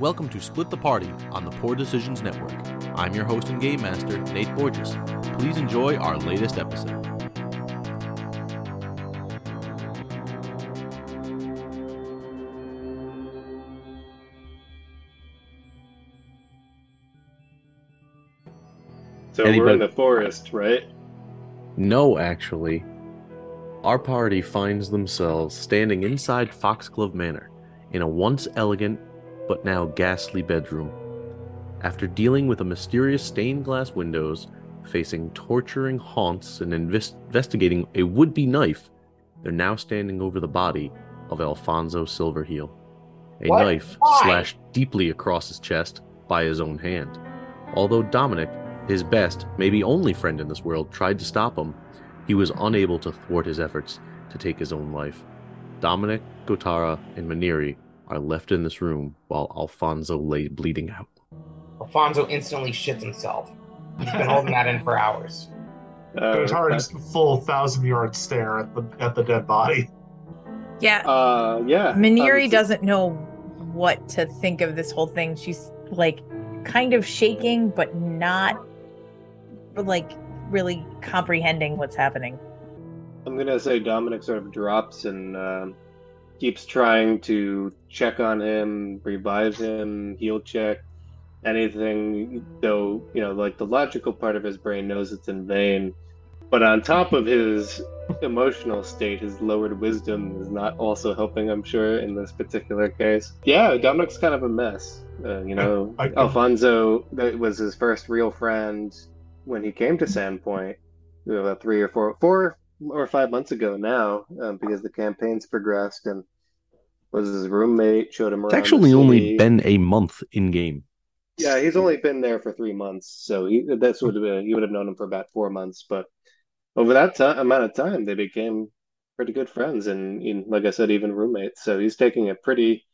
Welcome to Split the Party on the Poor Decisions Network. I'm your host and game master, Nate Borges. Please enjoy our latest episode. So we're in the forest, right? No, actually. Our party finds themselves standing inside Foxglove Manor in a once elegant but now ghastly bedroom. After dealing with a mysterious stained glass windows, facing torturing haunts, and inves- investigating a would be knife, they're now standing over the body of Alfonso Silverheel. A What? knife Why? slashed deeply across his chest by his own hand. Although Dominic, his best, maybe only friend in this world, tried to stop him, he was unable to thwart his efforts to take his own life. Dominic, Gotara, and Maniri are left in this room while Alfonso lay bleeding out. Alfonso instantly shits himself. He's been holding that in for hours. Uh, Gotara just full thousand yard stare at the at the dead body. Yeah, uh, yeah. Maniri um, doesn't know what to think of this whole thing. She's like kind of shaking, but not like really comprehending what's happening. I'm gonna say Dominic sort of drops and um, keeps trying to check on him, revive him, heal check, anything. Though you know, like the logical part of his brain knows it's in vain. But on top of his emotional state, his lowered wisdom is not also helping. I'm sure in this particular case. Yeah, Dominic's kind of a mess. Uh, you know, I- I- Alfonso that was his first real friend when he came to Sandpoint you know, about three or four, four or five months ago now, um, because the campaign's progressed and was his roommate, showed him around. It's actually only been a month in game. Yeah, he's only been there for three months, so he, that's would have been, you would have known him for about four months. But over that ti amount of time, they became pretty good friends, and, and like I said, even roommates. So he's taking it pretty,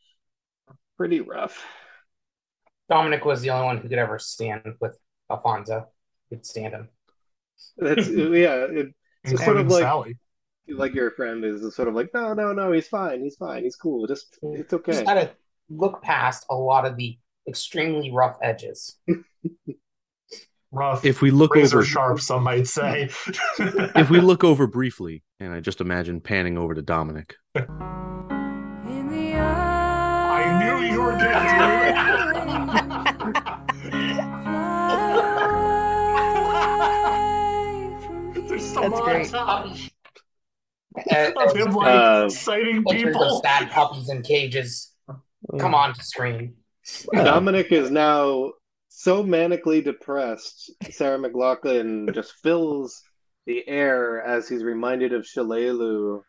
pretty rough. Dominic was the only one who could ever stand with Alfonso. Could stand him. That's yeah. It, It's sort including of like- Sally. like your friend is sort of like, no, no, no, he's fine, he's fine, he's cool. Just it's You okay. Just gotta look past a lot of the extremely rough edges. Rough, If we look razor over, sharp, some might say. if we look over briefly, and I just imagine panning over to Dominic, I knew you were getting There's so That's great. montage Uh, of him like Uh, citing Pictures of people. sad puppies in cages come on to screen. Dominic is now so manically depressed. Sarah McLachlan just fills the air as he's reminded of Shalelu,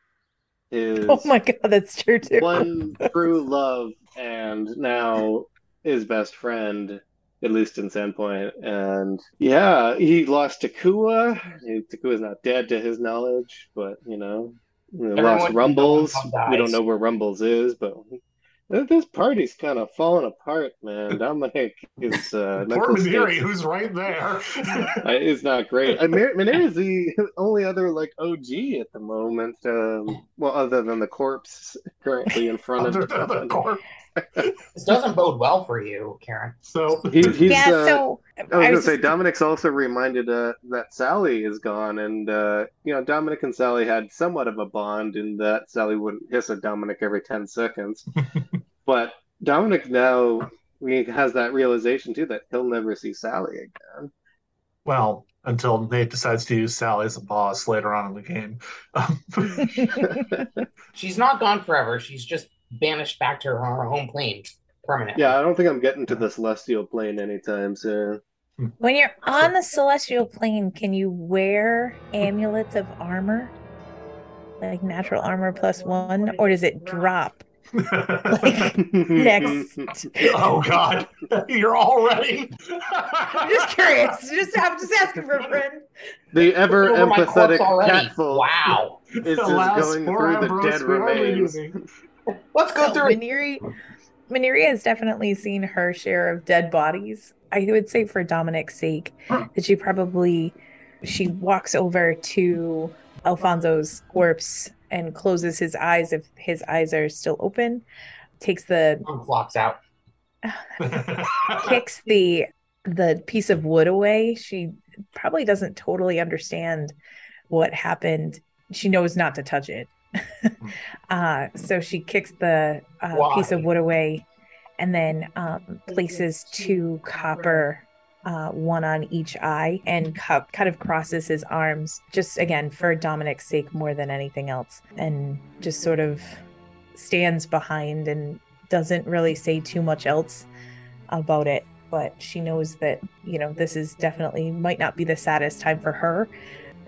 his Oh my god, that's true too. one true love, and now his best friend, at least in Sandpoint. And yeah, he lost Takua. Takua's not dead to his knowledge, but you know, lost Rumbles. We don't know where Rumbles is, but this party's kind of falling apart, man. Dominic is uh, Poor state who's right there. it's not great. I mean, Manir is the only other like OG at the moment. Um, well, other than the corpse currently in front Under of the corpse. This doesn't bode well for you, Karen. So He, he's, yeah, uh, so I was gonna was say Dominic's also reminded uh, that Sally is gone, and uh, you know Dominic and Sally had somewhat of a bond in that Sally wouldn't hiss at Dominic every ten seconds, but Dominic now he has that realization too that he'll never see Sally again. well, until Nate decides to use Sally as a boss later on in the game. Um, She's not gone forever. She's just banished back to her home plane permanently. Yeah, I don't think I'm getting to the celestial plane anytime soon. when you're on the celestial plane, can you wear amulets of armor? Like natural armor plus one, or does it drop? Next. oh God, you're already. I'm just curious. Just I'm just asking for a friend. The ever Over my corpse empathetic already. catful Wow. is just going through the Ambrose, dead remains. Let's go No, through it. Maniri, Maniri has definitely seen her share of dead bodies. I would say for Dominic's sake that she probably she walks over to Alfonso's corpse and closes his eyes if his eyes are still open. Takes the oh, Tongue flocks out. kicks the the piece of wood away. She probably doesn't totally understand what happened. She knows not to touch it. uh, so she kicks the uh, piece of wood away and then um, places two copper, uh, one on each eye, and co- kind of crosses his arms, just again for Dominic's sake more than anything else, and just sort of stands behind and doesn't really say too much else about it. But she knows that, you know, this is definitely might not be the saddest time for her.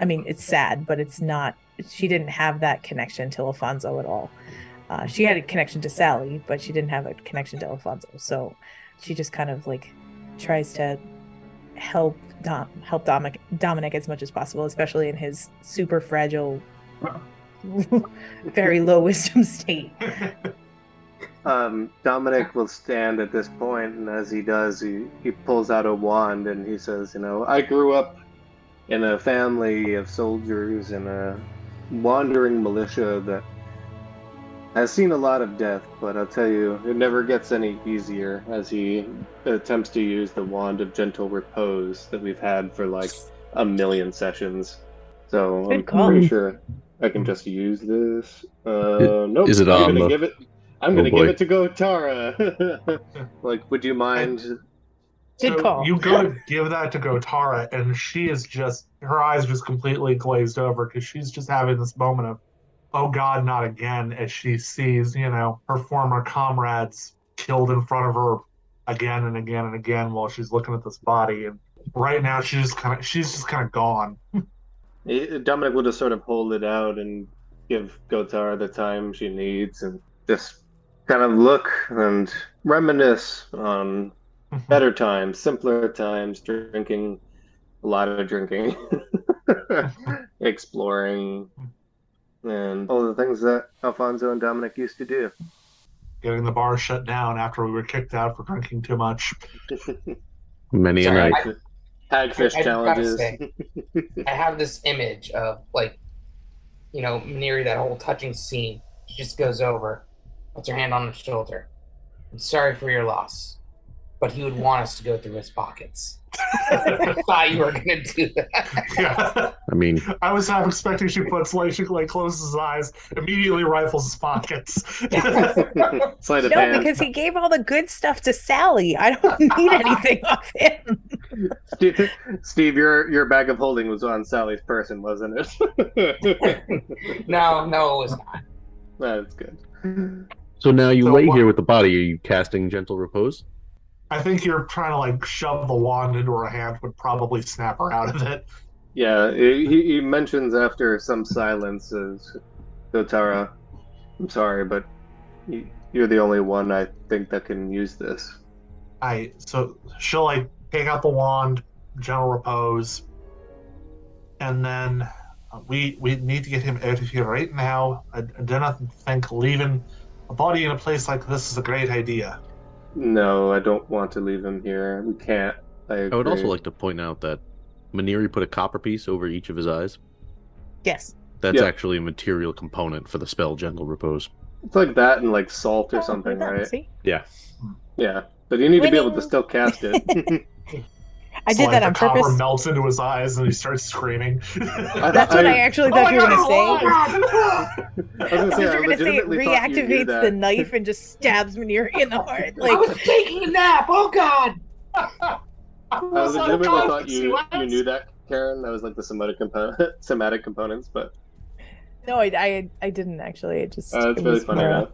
I mean, it's sad, but it's not, she didn't have that connection to Alfonso at all. Uh, she had a connection to Sally, but she didn't have a connection to Alfonso. So she just kind of like tries to help Dom, help Dominic, Dominic as much as possible, especially in his super fragile, very low wisdom state. Um, Dominic will stand at this point, and as he does, he, he pulls out a wand and he says, You know, I grew up in a family of soldiers in a wandering militia that has seen a lot of death, but I'll tell you, it never gets any easier as he attempts to use the wand of gentle repose that we've had for like a million sessions. So Good I'm call. pretty sure I can just use this. Uh, nope. is it I'm on gonna the- give it. I'm Oh, gonna boy. give it to Gotara. like, would you mind? Good so call. You go to give that to Gotara, and she is just her eyes just completely glazed over because she's just having this moment of, oh God, not again, as she sees, you know, her former comrades killed in front of her again and again and again while she's looking at this body. And right now, she's just kind of she's just kind of gone. Eh, Dominic will just sort of hold it out and give Gotar the time she needs, and just kind of look and reminisce on better times, simpler times, drinking a lot of drinking, exploring, and all the things that Alfonso and Dominic used to do. Getting the bar shut down after we were kicked out for drinking too much. Many a Sorry, night. Hagfish I- I challenges. say. I have this image of like, you know, Maniri, that whole touching scene. She just goes over, puts her hand on his shoulder. I'm sorry for your loss, but he would want us to go through his pockets. I thought you were gonna do that. yeah. I mean, I was half expecting she puts like she like closes his eyes, immediately rifles his pockets. Sleight No, hand. because he gave all the good stuff to Sally. I don't need anything off him. Steve, Steve, your your bag of holding was on Sally's person, wasn't it? No, no, it was not. That's good. so now you So lay what- here with the body. Are you casting gentle repose? I think you're trying to like shove the wand into her hand would probably snap her out of it. Yeah, he, he mentions after some silence, as Gotara, I'm sorry, but you're the only one I think that can use this. I so she'll like take out the wand, gentle repose, and then uh, we we need to get him out of here right now. I, I do not think leaving a body in a place like this is a great idea. No, I don't want to leave him here. We can't. I, I would also like to point out that Maniri put a copper piece over each of his eyes. Yes. That's Yeah. actually a material component for the spell Gentle Repose. It's like that and like salt or Oh, something, look right? See? Yeah. Yeah, but you need to be able to still cast it. I did like, that the on copper purpose. melts into his eyes and he starts screaming. That's what I actually thought Oh you were going to say. I was gonna say, I you were going to say it legitimately thought reactivates the knife and just stabs Maniri in the heart. I was taking a nap. Oh God! I was legitimately thought you you knew that, Karen. That was like the somatic component, somatic components, but no, I, I, I didn't actually. It just. uh, it's it really funny more-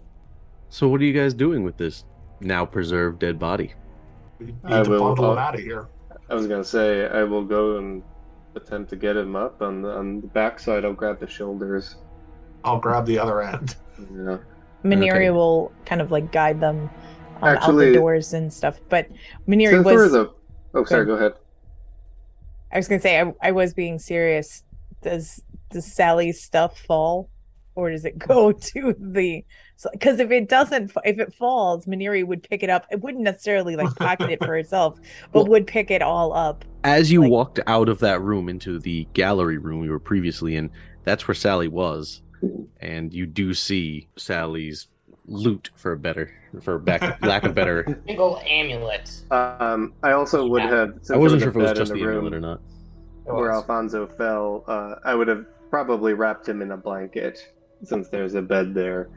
So what are you guys doing with this now preserved dead body? We need I to will- bundle him out of here. I was gonna say I will go and attempt to get him up on the on the backside. I'll grab the shoulders. I'll grab the other end. Yeah. Maniri Okay. will kind of like guide them um, out the doors and stuff. But Maniri was. was a oh sorry, go ahead. I was gonna say I, I was being serious. Does does Sally's stuff fall, or does it go to the? Because if it doesn't, if it falls, Maniri would pick it up. It wouldn't necessarily like pocket it for herself, but Well- would pick it all up. As you Like- walked out of that room into the gallery room we were previously in, that's where Sally was. And you do see Sally's loot for a better, for back, lack of better. Single amulet. Um, I also would Yeah. have. I wasn't sure if it was just in the the room amulet or not. It where. Alfonso fell. Uh, I would have probably wrapped him in a blanket, since there's a bed there,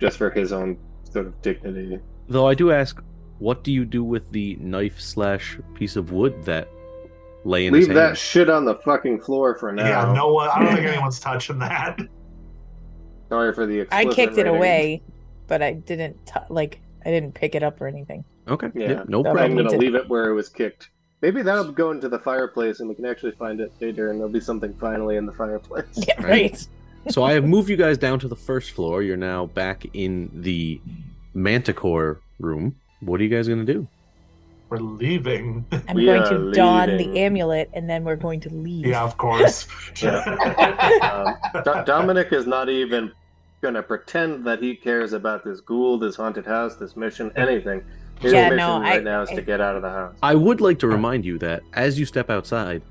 just for his own sort of dignity. Though I do ask, what do you do with the knife slash piece of wood that lay in his Leave that hand? shit on the fucking floor for now. Yeah, no one. I don't think anyone's touching that. Sorry for the. I explicit kicked it away, but I didn't t- like. I didn't pick it up or anything. Okay, Yeah. yeah, no So- I'm problem. Gonna leave it where it was kicked. Maybe that'll go into the fireplace, and we can actually find it later, and there'll be something finally in the fireplace. Yeah, Right. Right. so I have moved you guys down to the first floor. You're now back in the Manticore room. What are you guys gonna do? We're leaving. I'm We going are to don leaving. the amulet, and then we're going to leave. yeah, of course. Um, Do- Dominic is not even gonna pretend that he cares about this ghoul, this haunted house, this mission, anything. His Yeah, mission no, right I- now is I- to get out of the house. I would like to remind you that as you step outside,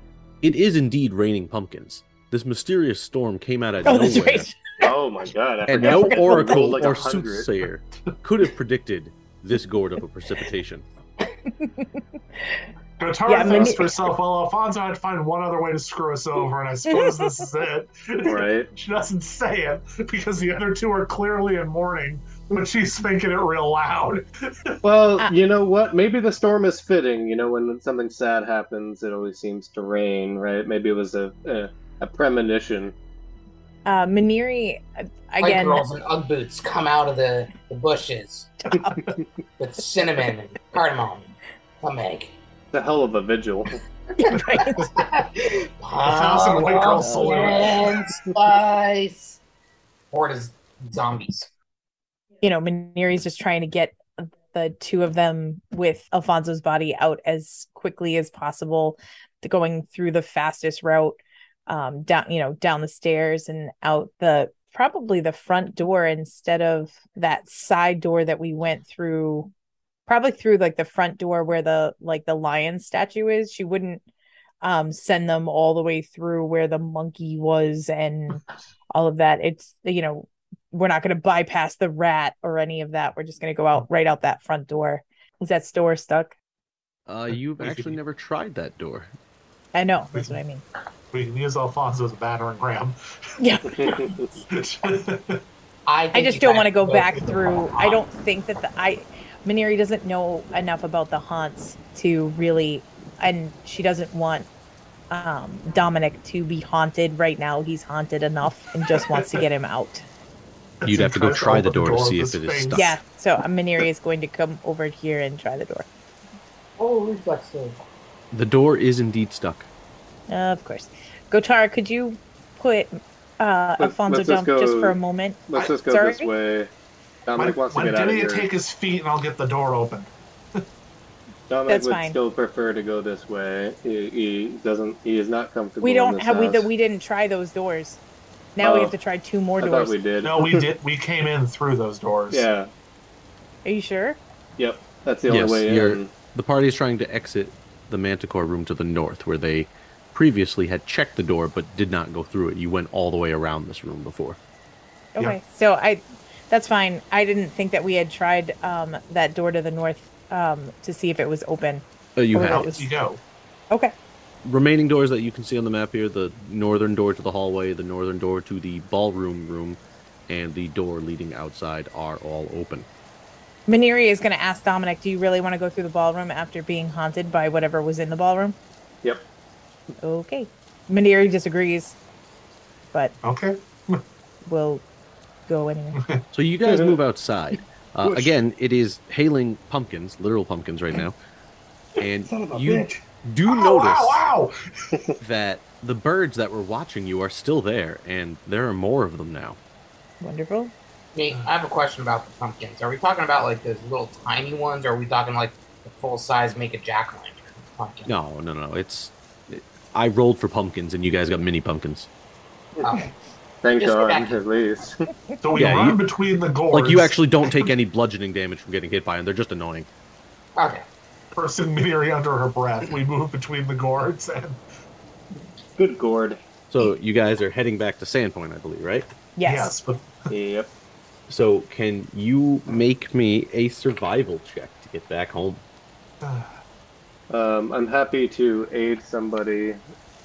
it is indeed raining pumpkins. This mysterious storm came out of Oh, nowhere, that's right. Oh my god! I and no oracle Like or soothsayer could have predicted this gourd of a precipitation. Gotara Yeah, thinks to herself, well, Alfonso had to find one other way to screw us over, and I suppose this is it. Right. She doesn't say it because the other two are clearly in mourning, but she's thinking it real loud. Well, Ah. you know what? Maybe the storm is fitting. You know, when something sad happens, it always seems to rain, right? Maybe it was a a, a premonition. Uh, Maniri, uh, White again, girls in UGG boots come out of the, the bushes with cinnamon and cardamom. A egg. It's a hell of a vigil. right? A thousand white girls salute. And spice. Or does zombies. you know, Maniri's just trying to get the two of them with Alfonso's body out as quickly as possible, going through the fastest route, um, down, you know, down the stairs and out the probably the front door instead of that side door that we went through, probably through like the front door where the like the lion statue is. She wouldn't um send them all the way through where the monkey was and all of that. It's you know, we're not going to bypass the rat or any of that. We're just going to go out right out that front door. Is that store stuck? Uh, you've actually never tried that door. I know. That's what I mean. We can use Alfonso as Alfonso's battering ram. Yeah. I, I just don't want to go back through. I don't think that the I Maniri doesn't know enough about the haunts to really, and she doesn't want um Dominic to be haunted right now. He's haunted enough and just wants to get him out. You'd have to go try the open door to see if it is stuck. Yeah. So Maniri is going to come over here and try the door. Oh, reflex save. The door is indeed stuck. Uh, of course. Gotara, could you put uh Let's- Alfonso let's just down just for a moment? Let's just go Sorry? this way. When, Dominic wants to when get out of Didier here. take his feet and I'll get the door open. Dominic That's would fine. still prefer to go this way. He, he doesn't. He is not comfortable. We don't this have we house. we didn't try those doors. Now we Oh. have to try two more I thought doors. we did. No, we did. We came in through those doors. Yeah. Are you sure? Yep. That's the only Yes, way you're- in. The party is trying to exit the Manticore room to the north, where they previously had checked the door but did not go through it. You went all the way around this room before. Yeah. Okay. So I that's fine. I didn't think that we had tried um that door to the north um to see if it was open. Uh, you have that Out was- you go. Okay. remaining doors that you can see on the map here: the northern door to the hallway, the northern door to the ballroom room, and the door leading outside are all open. Maniri is going to ask Dominic, "Do you really want to go through the ballroom after being haunted by whatever was in the ballroom?" Yep. Okay. Maniri disagrees, but Okay. we'll go anyway. So you guys move outside. Uh, again, it is hailing pumpkins, literal pumpkins right now, and Son of a you bitch. do Ow, notice ow, ow! that the birds that were watching you are still there, and there are more of them now. Wonderful. Nate, I have a question about the pumpkins. Are we talking about like those little tiny ones, or are we talking like the full size make a jack o' lantern pumpkin? No, no, no. It's it, I rolled for pumpkins, and you guys got mini pumpkins. Oh, okay. Thank Just God, at least. So we Yeah, run you- between the gourds. Like you actually don't take any bludgeoning damage from getting hit by them. They're just annoying. Okay. Cursing Miri under her breath. We move between the gourds and Good gourd. So you guys are heading back to Sandpoint, I believe, right? Yes. yes, but Yep. So, can you make me a survival check to get back home? Uh, Um, I'm happy to aid somebody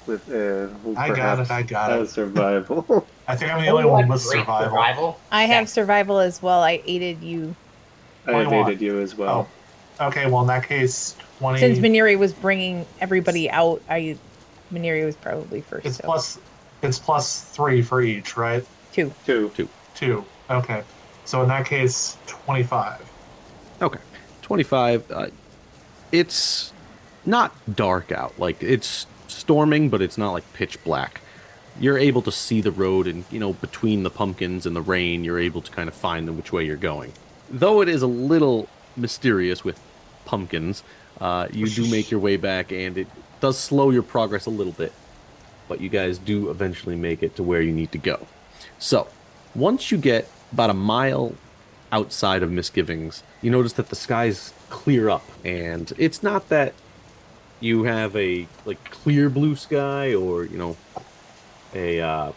with uh, I got perhaps it, I got has it. survival. I think I'm the Oh, only one like with survival. survival. I Yeah. have survival as well. I aided you I 21. evaded you as well. Okay, well in that case, twenty. since Maniri was bringing everybody out. I Maniri was probably first. it's so. plus. It's plus three for each, right? two. Two. Two. Okay. So in that case, twenty-five. Okay. 25. Uh, it's not dark out. Like, it's storming, but it's not like pitch black. You're able to see the road, and, you know, between the pumpkins and the rain, you're able to kind of find them which way you're going. Though it is a little mysterious with pumpkins, uh, you do make your way back, and it does slow your progress a little bit. But you guys do eventually make it to where you need to go. So, once you get about a mile outside of Misgivings, you notice that the skies clear up, and it's not that you have a like clear blue sky or you know a uh,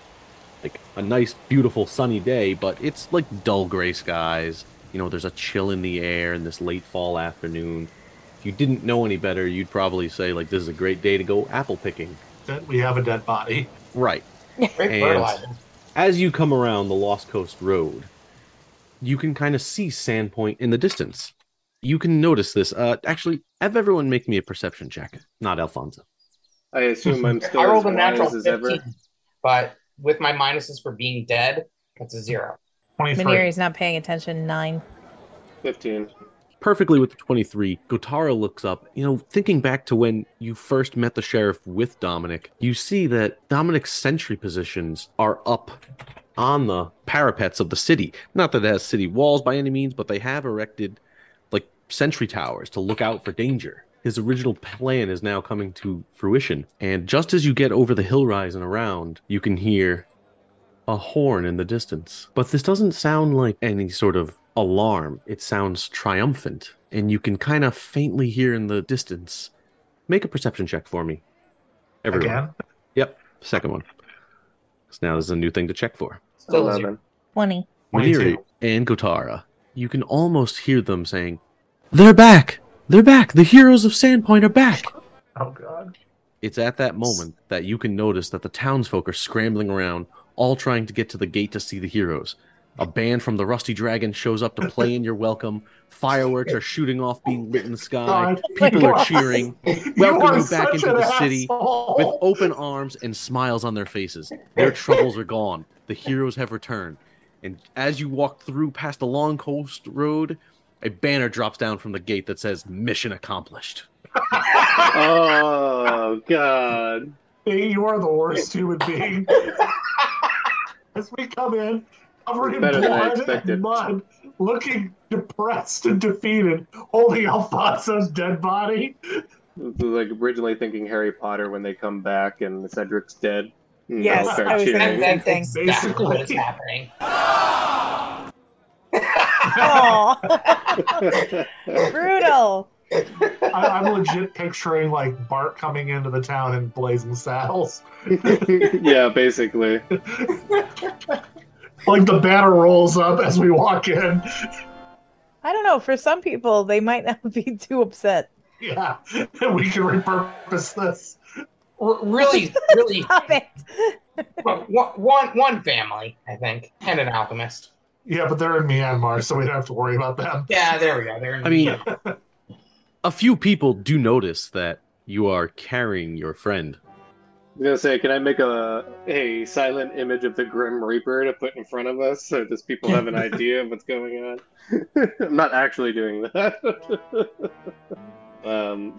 like a nice, beautiful sunny day, but it's like dull gray skies. You know, there's a chill in the air in this late fall afternoon. If you didn't know any better, you'd probably say like this is a great day to go apple picking. That we have a dead body. Right. And- as you come around the Lost Coast Road, you can kind of see Sandpoint in the distance. You can notice this. Uh, actually, have everyone make me a perception check. Not Alfonso. I assume I'm still I rolled a natural wise as ever. 15, but with my minuses for being dead, that's a zero. Twenty-three. Maniri's not paying attention. Nine. Fifteen. Perfectly with the 23, Gotara looks up. You know, thinking back to when you first met the sheriff with Dominic, you see that Dominic's sentry positions are up on the parapets of the city. Not that it has city walls by any means, but they have erected like sentry towers to look out for danger. His original plan is now coming to fruition. And just as you get over the hill rise and around, you can hear a horn in the distance. But this doesn't sound like any sort of alarm. It sounds triumphant. And you can kind of faintly hear in the distance. Make a perception check for me. Everyone. Again. Yep. Second one. 'Cause now there's a new thing to check for. Still a. Eleven. Twenty. Maniri and Gotara, you can almost hear them saying, They're back! They're back! The heroes of Sandpoint are back! Oh god. It's at that moment that you can notice that the townsfolk are scrambling around, all trying to get to the gate to see the heroes. A band from the Rusty Dragon shows up to play in your welcome. Fireworks are shooting off, being lit in the sky. God. People are God. cheering, You welcome are you back into an the city with open arms and smiles on their faces. Their troubles are gone. The heroes have returned. And as you walk through past the long coast road, a banner drops down from the gate that says "Mission accomplished." Oh God. Hey, you are the worst human being. As we come in, covered in Better than I blood and mud, looking depressed and defeated, holding Alfonso's dead body. This is like originally thinking Harry Potter when they come back and Cedric's dead. And Yes, I was cheering. thinking- That's Same thing. exactly what is happening. Oh, brutal. I, I'm legit picturing like Bart coming into the town in blazing saddles. yeah, basically. Like the banner rolls up as we walk in. I don't know. For some people, they might not be too upset. Yeah, we can repurpose this. R- really, really, Stop it. one, one, one family, I think, and an alchemist. Yeah, but they're in Myanmar, so we don't have to worry about them. Yeah, there we go. They're in I mean, a few people do notice that you are carrying your friend. I was gonna say, can I make a a silent image of the Grim Reaper to put in front of us so just people have an idea of what's going on? I'm not actually doing that. um,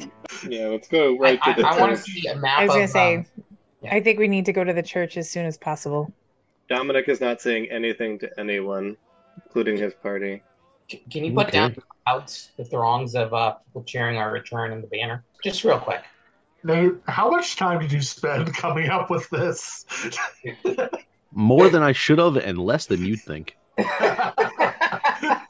yeah, let's go right I, to the I, want to church. see a map. I was gonna say, um, yeah. I think we need to go to the church as soon as possible. Dominic is not saying anything to anyone, including his party. can you put Okay. down out the throngs of uh, people cheering our return in the banner, just real quick? Nate, how much time did you spend coming up with this? More than I should have, and less than you'd think. I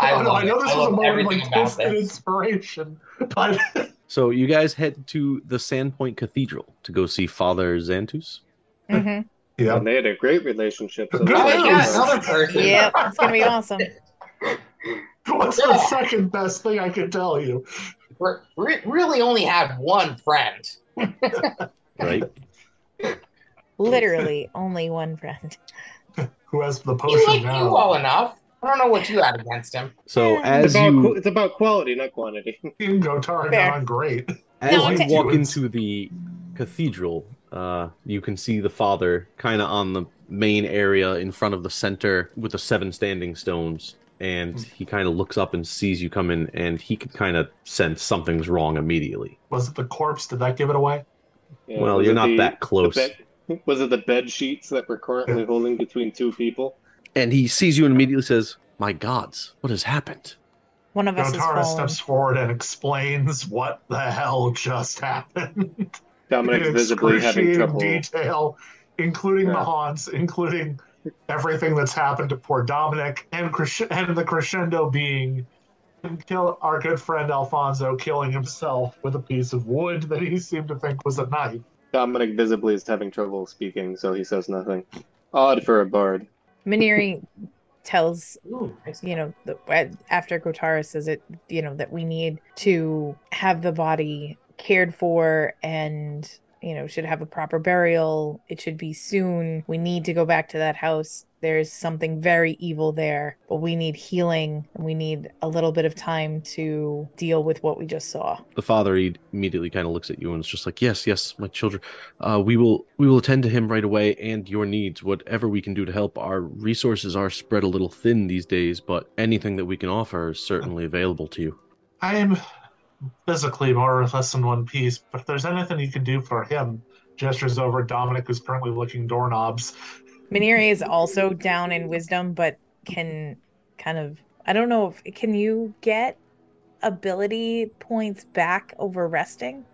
I, know, I know this I was a love moment of like instant inspiration, but So you guys head to the Sandpoint Cathedral to go see Father Zantus. hmm Yeah. And they had a great relationship. So that's Oh, yeah, another person. Yep, it's gonna be awesome. What's the second best thing I can tell you? Re- re- really only had one friend. Right? Literally, only one friend. Who has the He potion liked now? you well enough. I don't know what you had against him. So Yeah. It's as about, you it's about quality, not quantity. You can go Tara Fair. great. As No, you okay. walk into the cathedral, uh, you can see the father kind of on the main area in front of the center with the seven standing stones. And he kind of looks up and sees you come in, and he can kind of sense something's wrong immediately. Was it the corpse? Did that give it away? Yeah, well, you're not the- that close. bed- was it the bed sheets that we're currently holding between two people? And he sees you and immediately says, My gods, what has happened? One of us is steps forward and explains what the hell just happened. Dominic's In visibly having excruciating trouble. detail, including the haunts, including everything that's happened to poor Dominic, and, cres- and the crescendo being kill our good friend Alfonso killing himself with a piece of wood that he seemed to think was a knife. Dominic visibly is having trouble speaking, so he says nothing. Odd for a bard. Miniri tells Ooh, you know the, after Gotara says it you know that we need to have the body cared for and you know should have a proper burial it should be soon we need to go back to that house there's something very evil there but we need healing and we need a little bit of time to deal with what we just saw The father he immediately kind of looks at you and is just like, "Yes, yes, my children. Uh, we will we will attend to him right away and your needs, whatever we can do to help. Our resources are spread a little thin these days, but anything that we can offer is certainly available to you." I am physically more or less in one piece, but if there's anything you can do for him, gestures over Dominic, who's currently licking doorknobs. Miniri is also down in wisdom but can kind of I don't know if can you get ability points back over resting?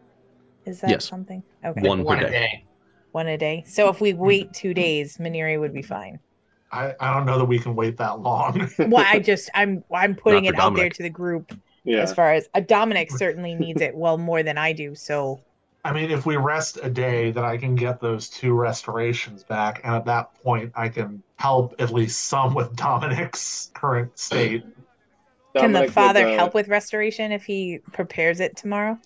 Is that Yes. something? Okay. One One a day. day. One a day. So if we wait two days, Miniri would be fine. I, I don't know that we can wait that long. Well, I just I'm I'm putting it for out there to the group Yeah. as far as uh, Dominic certainly needs it well more than I do. So I mean, if we rest a day, then I can get those two restorations back, and at that point, I can help at least some with Dominic's current state. can the father would, uh, help with restoration if he prepares it tomorrow?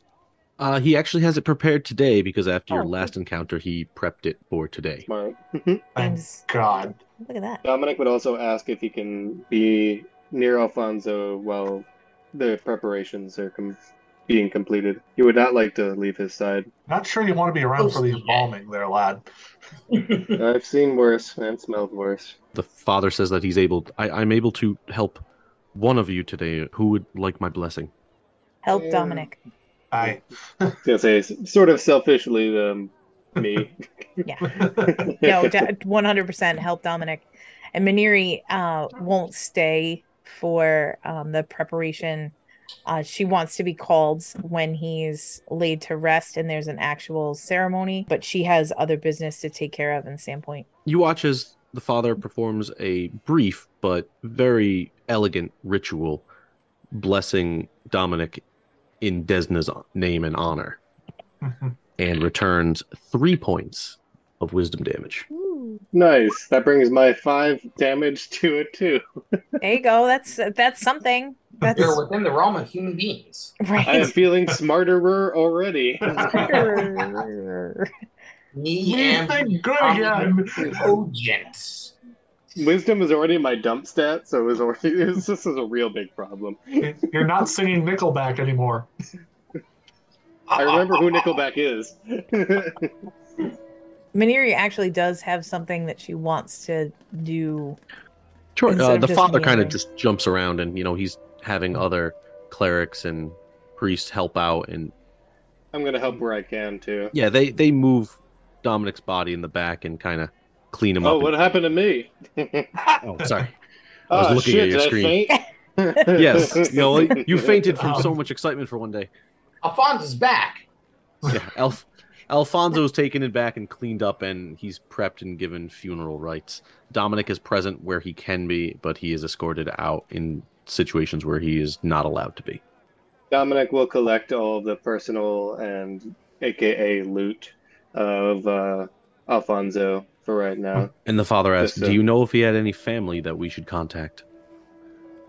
Uh, he actually has it prepared today because after your Oh, last encounter, he prepped it for today. Smart. Thank Seems- God. Look at that. Dominic would also ask if he can be near Alfonso while the preparations are com- being completed. He would not like to leave his side. Not sure you want to be around for the embalming there, lad. I've seen worse and smelled worse. The father says that he's able. I, I'm able to help one of you today. Who would like my blessing? Help Yeah. Dominic. I. I was gonna say, sort of selfishly, um, me. Yeah. No, one hundred percent help Dominic. And Maniri uh, won't stay for um, the preparation. Uh, she wants to be called when he's laid to rest and there's an actual ceremony, but she has other business to take care of in Sandpoint. You watch as the father performs a brief but very elegant ritual, blessing Dominic in Desna's name and honor, and returns three points of wisdom damage. Nice. That brings my five damage to it too. There you go. That's that's something. That's You're within the realm of human beings. I am feeling smarterer already. Me and think good again. Cogent. Wisdom is already my dump stat, so it was already this is a real big problem. You're not singing Nickelback anymore. I remember who Nickelback is. Maniri actually does have something that she wants to do. Sure. Uh, the father kind of just jumps around, and you know he's having other clerics and priests help out, and I'm gonna help where I can too. yeah, they they move Dominic's body in the back and kind of clean him Oh, up. Oh, what happened to me? Oh, sorry. I was oh looking shit! at your did screen. I faint? yes, you know you fainted from Um, so much excitement for one day. Alphonse is back. Yeah, Alf- Alfonso's taken it back and cleaned up, and he's prepped and given funeral rites. Dominic is present where he can be, but he is escorted out in situations where he is not allowed to be. Dominic will collect all of the personal and AKA loot of uh, Alfonso for right now. And the father asked, Yes, Do you know if he had any family that we should contact?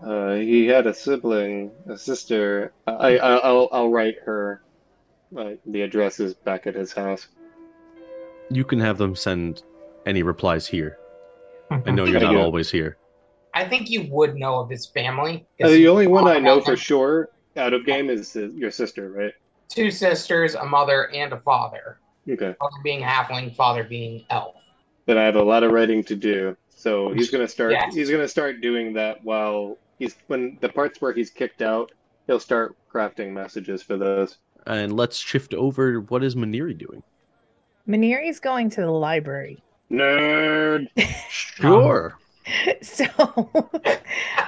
Uh, he had a sibling, a sister. I, I I'll I'll write her. Uh, the address is back at his house. You can have them send any replies here. I know you're not you. always here. I think you would know of his family. Uh, the only one I know for them. sure out of game is uh, your sister, right? Two sisters, a mother, and a father. Okay. Mother being halfling, father being elf. Then I have a lot of writing to do. So he's gonna start. Yes. He's gonna start doing that while he's when the parts where he's kicked out. He'll start crafting messages for those. And let's shift over. What is Maniri doing? Maniri's going to the library. Nerd. Sure. So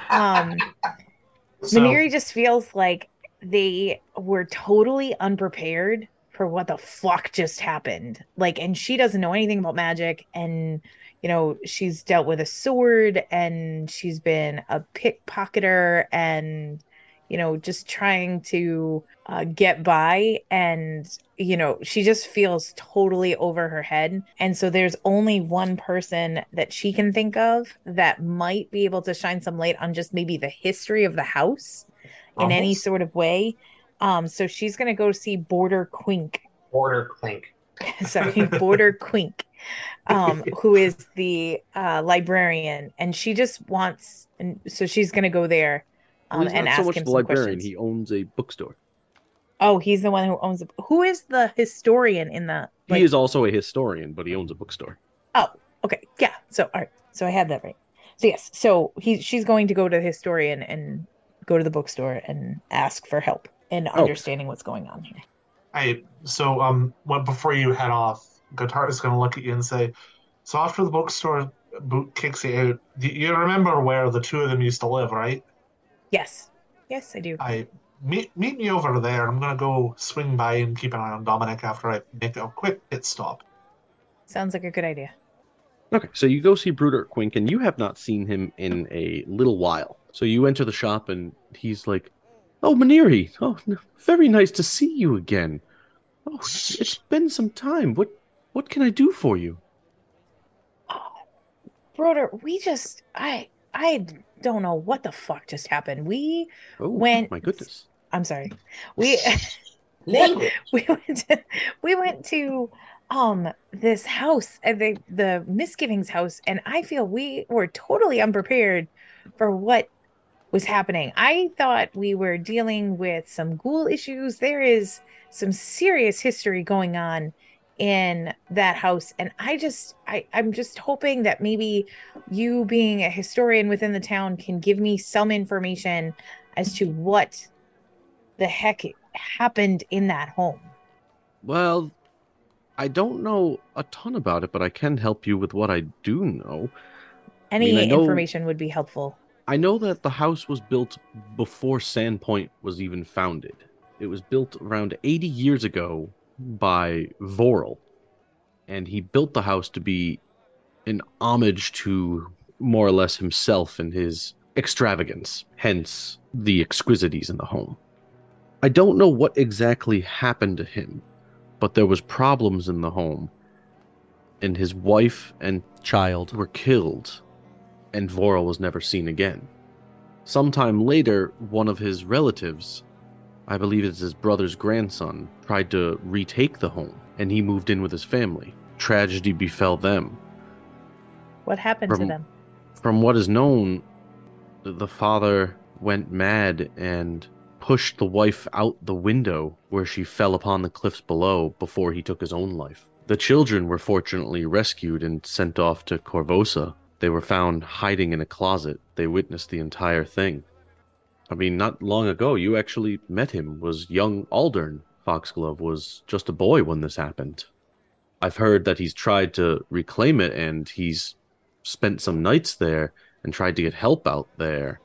um So, Maniri just feels like they were totally unprepared for what the fuck just happened. Like, and she doesn't know anything about magic. And, you know, she's dealt with a sword and she's been a pickpocketer and, you know, just trying to uh, get by. And, you know, she just feels totally over her head. And so there's only one person that she can think of that might be able to shine some light on just maybe the history of the house in any sort of way. Um, so she's gonna go see Border Quink. Border Quink. Sorry, Border Quink, um, who is the uh, librarian, and she just wants, and so she's gonna go there Well, um, he's and not ask so much him the some librarian. questions. He owns a bookstore. Oh, he's the one who owns it. Who is the historian in the? Like, he is also a historian, but he owns a bookstore. Oh, okay, yeah. So all right, so I had that right. So yes, so he she's going to go to the historian and go to the bookstore and ask for help in Oh. understanding what's going on here. I so um what before you head off, Guitar is gonna look at you and say, So after the bookstore boot kicks you out, you remember where the two of them used to live, right? Yes, yes, I do. I meet meet me over there. I'm gonna go swing by and keep an eye on Dominic after I make a quick pit stop. Sounds like a good idea. Okay, so you go see Brodert Quink, and you have not seen him in a little while. So you enter the shop, and he's like, "Oh, Maniri, oh, very nice to see you again. Oh, it's, it's been some time. What, what can I do for you?" Broder, we just I I don't know what the fuck just happened. We Oh, When- my goodness. I'm sorry. We we went to, we went to um this house uh, the the misgivings house and I feel we were totally unprepared for what was happening. I thought we were dealing with some ghoul issues. There is some serious history going on in that house and I just I I'm just hoping that maybe you being a historian within the town can give me some information as to what the heck happened in that home. Well, I don't know a ton about it, but I can help you with what I do know. Any mean, I know- information would be helpful. I know that the house was built before Sandpoint was even founded. It was built around 80 years ago by Vorel. And he built the house to be an homage to more or less himself and his extravagance, hence the exquisities in the home. I don't know what exactly happened to him, but there was problems in the home. And his wife and child were killed and Vorel was never seen again. Sometime later, one of his relatives, I believe it's his brother's grandson, tried to retake the home, and he moved in with his family. Tragedy befell them. What happened to them? From what is known, the father went mad and pushed the wife out the window where she fell upon the cliffs below before he took his own life. The children were fortunately rescued and sent off to Korvosa. They were found hiding in a closet. They witnessed the entire thing. I mean, not long ago, you actually met him. Was young Aldern Foxglove was just a boy when this happened. I've heard that he's tried to reclaim it and he's spent some nights there and tried to get help out there,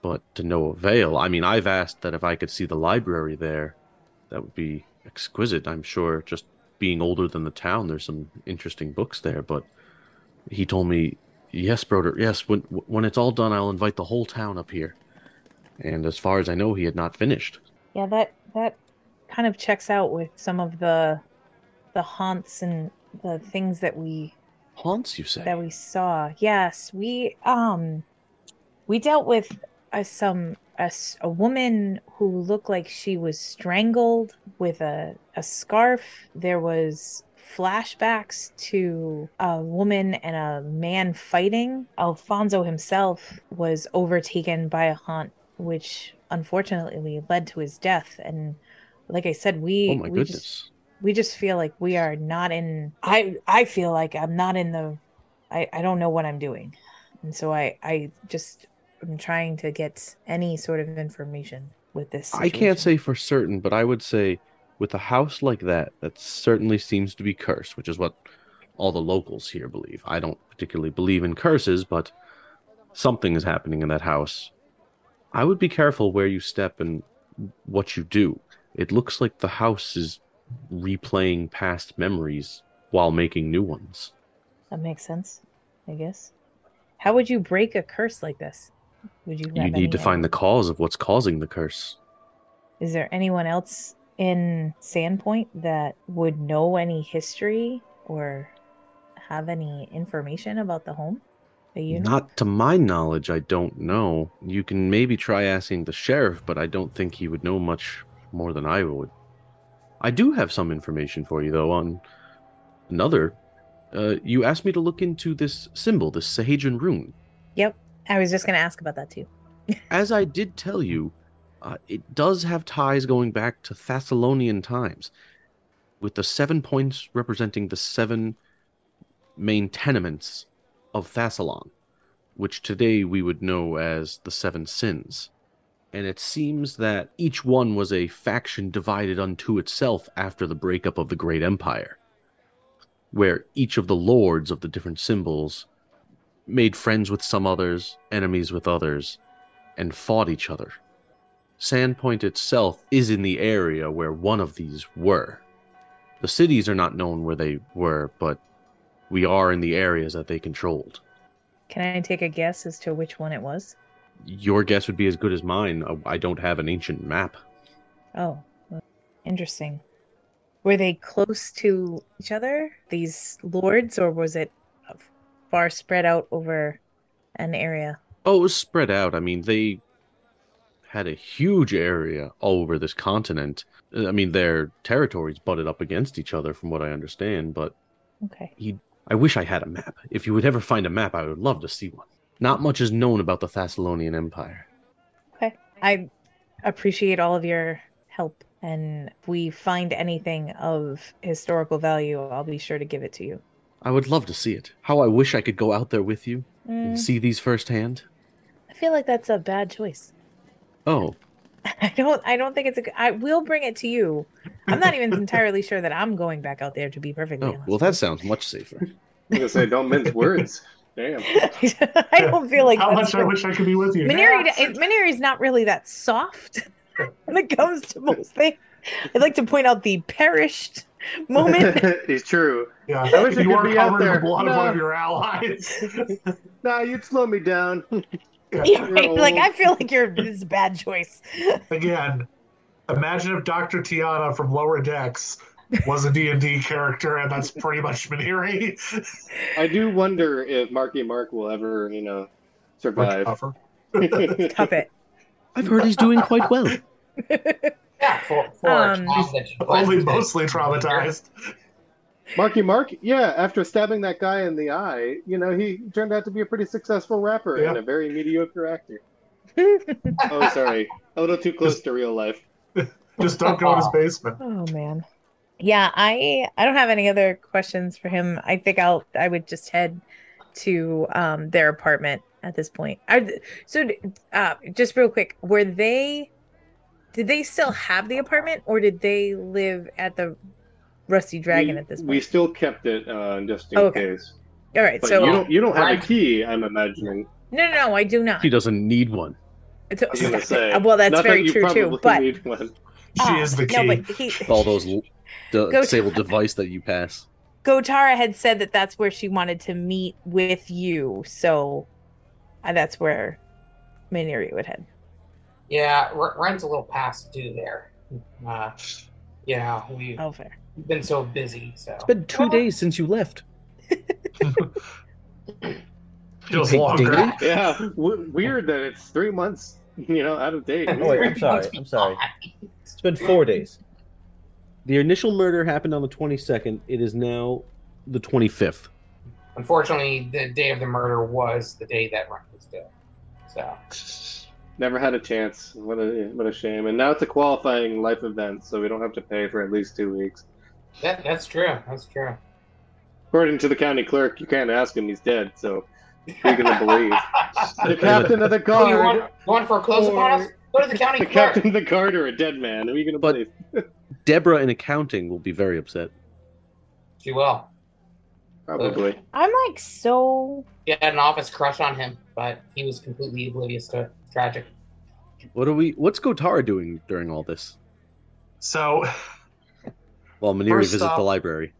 but to no avail. I mean, I've asked that if I could see the library there, that would be exquisite. I'm sure just being older than the town, there's some interesting books there, but he told me, yes, Broder. yes, when, when it's all done, I'll invite the whole town up here. And as far as I know, he had not finished. Yeah, that that kind of checks out with some of the the haunts and the things that we Haunts, you say? that we saw. Yes, we um we dealt with a, some a, a woman who looked like she was strangled with a a scarf. There was flashbacks to a woman and a man fighting. Alfonso himself was overtaken by a haunt, which unfortunately led to his death. And like I said, we oh my we goodness. just we just feel like we are not in i i feel like i'm not in the i i don't know what i'm doing and so i i just i'm trying to get any sort of information with this I can't say for certain, but I would say with a house like that, that certainly seems to be cursed, which is what all the locals here believe. I don't particularly believe in curses, but something is happening in that house. I would be careful where you step and what you do. It looks like the house is replaying past memories while making new ones. that makes sense i guess how would you break a curse like this would you You need to find the cause of what's causing the curse. is there anyone else in sandpoint that would know any history or have any information about the home you know Not to my knowledge, I don't know. You can maybe try asking the sheriff, but I don't think he would know much more than I would. I do have some information for you, though, on another. Uh, you asked me to look into this symbol, this Sihedron rune. yep i was just going to ask about that too As I did tell you, uh, it does have ties going back to Thassilonian times, with the seven points representing the seven main tenements of Thassilon, which today we would know as the seven sins. And it seems that each one was a faction divided unto itself after the breakup of the Great Empire, where each of the lords of the different symbols made friends with some others, enemies with others, and fought each other. Sandpoint itself is in the area where one of these were. The cities are not known where they were, but we are in the areas that they controlled. Can I take a guess as to which one it was? Your guess would be as good as mine. Uh, I don't have an ancient map. Oh, interesting. Were they close to each other, these lords, or was it far spread out over an area? Oh, it was spread out. I mean, they had a huge area all over this continent. Uh, I mean, their territories butted up against each other, from what I understand, but Okay. I wish I had a map. If you would ever find a map, I would love to see one. Not much is known about the Thassilonian Empire. Okay. I appreciate all of your help. And if we find anything of historical value, I'll be sure to give it to you. I would love to see it. How I wish I could go out there with you Mm, and see these firsthand. I feel like that's a bad choice. Oh, I don't. I don't think it's a. good- I will bring it to you. I'm not even entirely sure that I'm going back out there. To be perfectly oh honest. well, that sounds much safer. I was gonna say, don't mince words. Damn. I don't feel like How that's much I wish I could be with you. Maniri, Yeah. it- not really that soft when it comes to most things. I'd like to point out the perished moment. it's true. Yeah, I wish I you could be out covered in the there. blood of one No. of your allies. Nah, you'd slow me down. Yeah. yeah, right. Like. I feel like you're this is a bad choice. Again, imagine if Dr. T'Ana from Lower Decks was a D&D character, and that's pretty much Maniri. I do wonder if Marky Mark will ever, you know, survive. Tougher. Tough it. I've heard he's doing quite well. Yeah, for, for Um, a child that you Only mostly traumatized. Marky Mark, yeah, after stabbing that guy in the eye, you know, he turned out to be a pretty successful rapper and a very mediocre actor. Oh, sorry. A little too close to real life. Just don't go in his basement. Oh man. Yeah, I I don't have any other questions for him. I think I'll I would just head to um their apartment at this point. I, so uh just real quick, were they did they still have the apartment or did they live at the Rusty Dragon we, at this point? we still kept it uh, just in Oh, okay. case. All right, But so you don't you don't have Right. a key, I'm imagining. no, no, no, I do not. He doesn't need one. It's- I was gonna say. well, that's very that true too. But. She Ah, is the key. No, but he, All those l- the disabled device that you pass. Gotara had said that that's where she wanted to meet with you, so uh, that's where Maniri would head. Yeah, R- Ryan's a little past due there. Uh, you know, we've Oh, fair. been so busy. So It's been two days since you left. Feels Hey, longer. Dingy? Yeah, w- weird that it's three months, you know, out of date. Oh, wait, I'm sorry. I'm sorry. It's been four days. The initial murder happened on the 22nd. It is now the 25th. Unfortunately, the day of the murder was the day that Ryan was killed. So Never had a chance. What a what a shame. And now it's a qualifying life event, so we don't have to pay for at least two weeks. that that's true. That's true. According to the county clerk, you can't ask him; he's dead. So who are you gonna believe? The captain of the Oh, you want, you want for a close up on us? Go to the county the clerk. captain of the guard, or a dead man? Who are you gonna But- believe? Deborah in accounting will be very upset. She will. Probably. I'm like so. She had an office crush on him, but he was completely oblivious to it. Tragic. What are we? What's Gotara doing during all this? So, While Maniri First visits off- the library.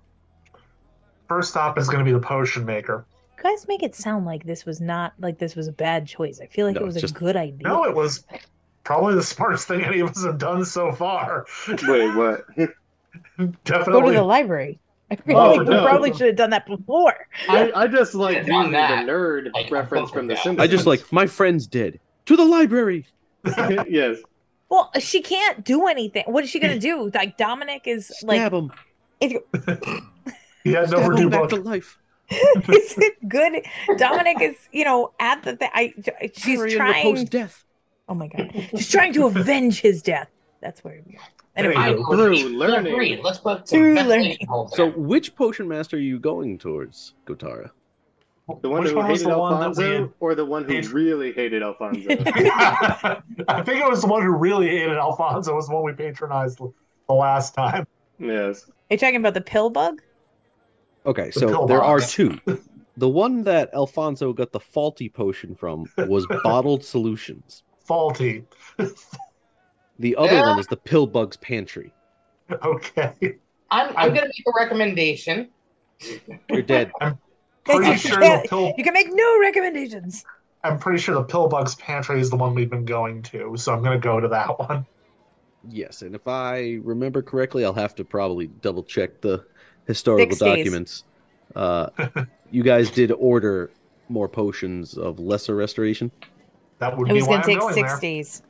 first stop is going to be the potion maker. You guys make it sound like this was not like this was a bad choice. I feel like No, it was a good idea. No, it was probably the smartest thing any of us have done so far. Wait, what? Definitely. Go to the library. I feel Oh, like we probably should have done that before. I, I just like Yeah, doing the nerd Like, reference from The yeah. Simpsons. I just like my friend's did To the library. yes. Well, she can't do anything. What is she gonna do? Like Dominic is like, Stab him. he had no Stab Purdue him back book. to life. is it good? Dominic is, you know, at the thing. I she's Harry and trying. Repose death. Oh my god, she's trying to avenge his death. That's where we are. Anyway, I agree. Through learning. Agreed. Let's put Through learning. So, which potion master are you going towards, Gotara? The one Which who one hated the one that Alfonso, or the one who Hated- really hated Alfonso? I think it was the one who really hated Alfonso was the one we patronized the last time. yes. are you talking about the pill bug? Okay, The so pill there are two. The one that Alfonso got the faulty potion from was bottled solutions. Faulty. The other Yeah. one is the pill bug's pantry. Okay. I'm, I'm going to make a recommendation. You're dead. Pretty You sure the pill You can make no recommendations. I'm pretty sure the Pillbug's pantry is the one we've been going to, so I'm gonna go to that one. Yes, and if I remember correctly, I'll have to probably double check the historical Six days. documents. Uh, you guys did order more potions of lesser restoration. That would It be was why gonna I'm take going six there. days.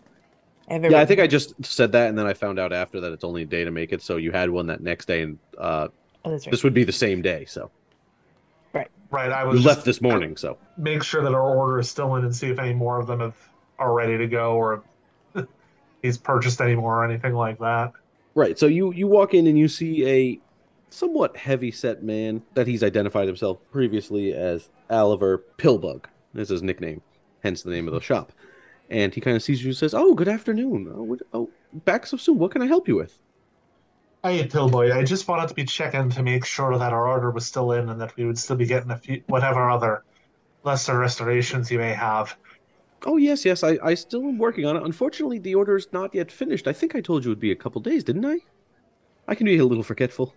I have it Yeah, I think I just said that, and then I found out after that it's only a day to make it. So you had one that next day, and uh, Oh, right. this would be the same day. So Right, right. I we was left just this morning. So make sure that our order is still in and see if any more of them have are ready to go or he's purchased any more or anything like that. right, so you you walk in and you see a somewhat heavy set man that he's identified himself previously as Oliver Pillbug. That's his nickname, hence the name of the shop. And he kind of sees you and says, "Oh, good afternoon. Oh, what- oh, back so soon. What can I help you with?" Hey, Pillboy, I just wanted to be checking to make sure that our order was still in and that we would still be getting a few whatever other lesser restorations you may have. Oh yes, yes. I, I still am working on it. Unfortunately, the order is not yet finished. I think I told you it would be a couple days, didn't I? I can be a little forgetful.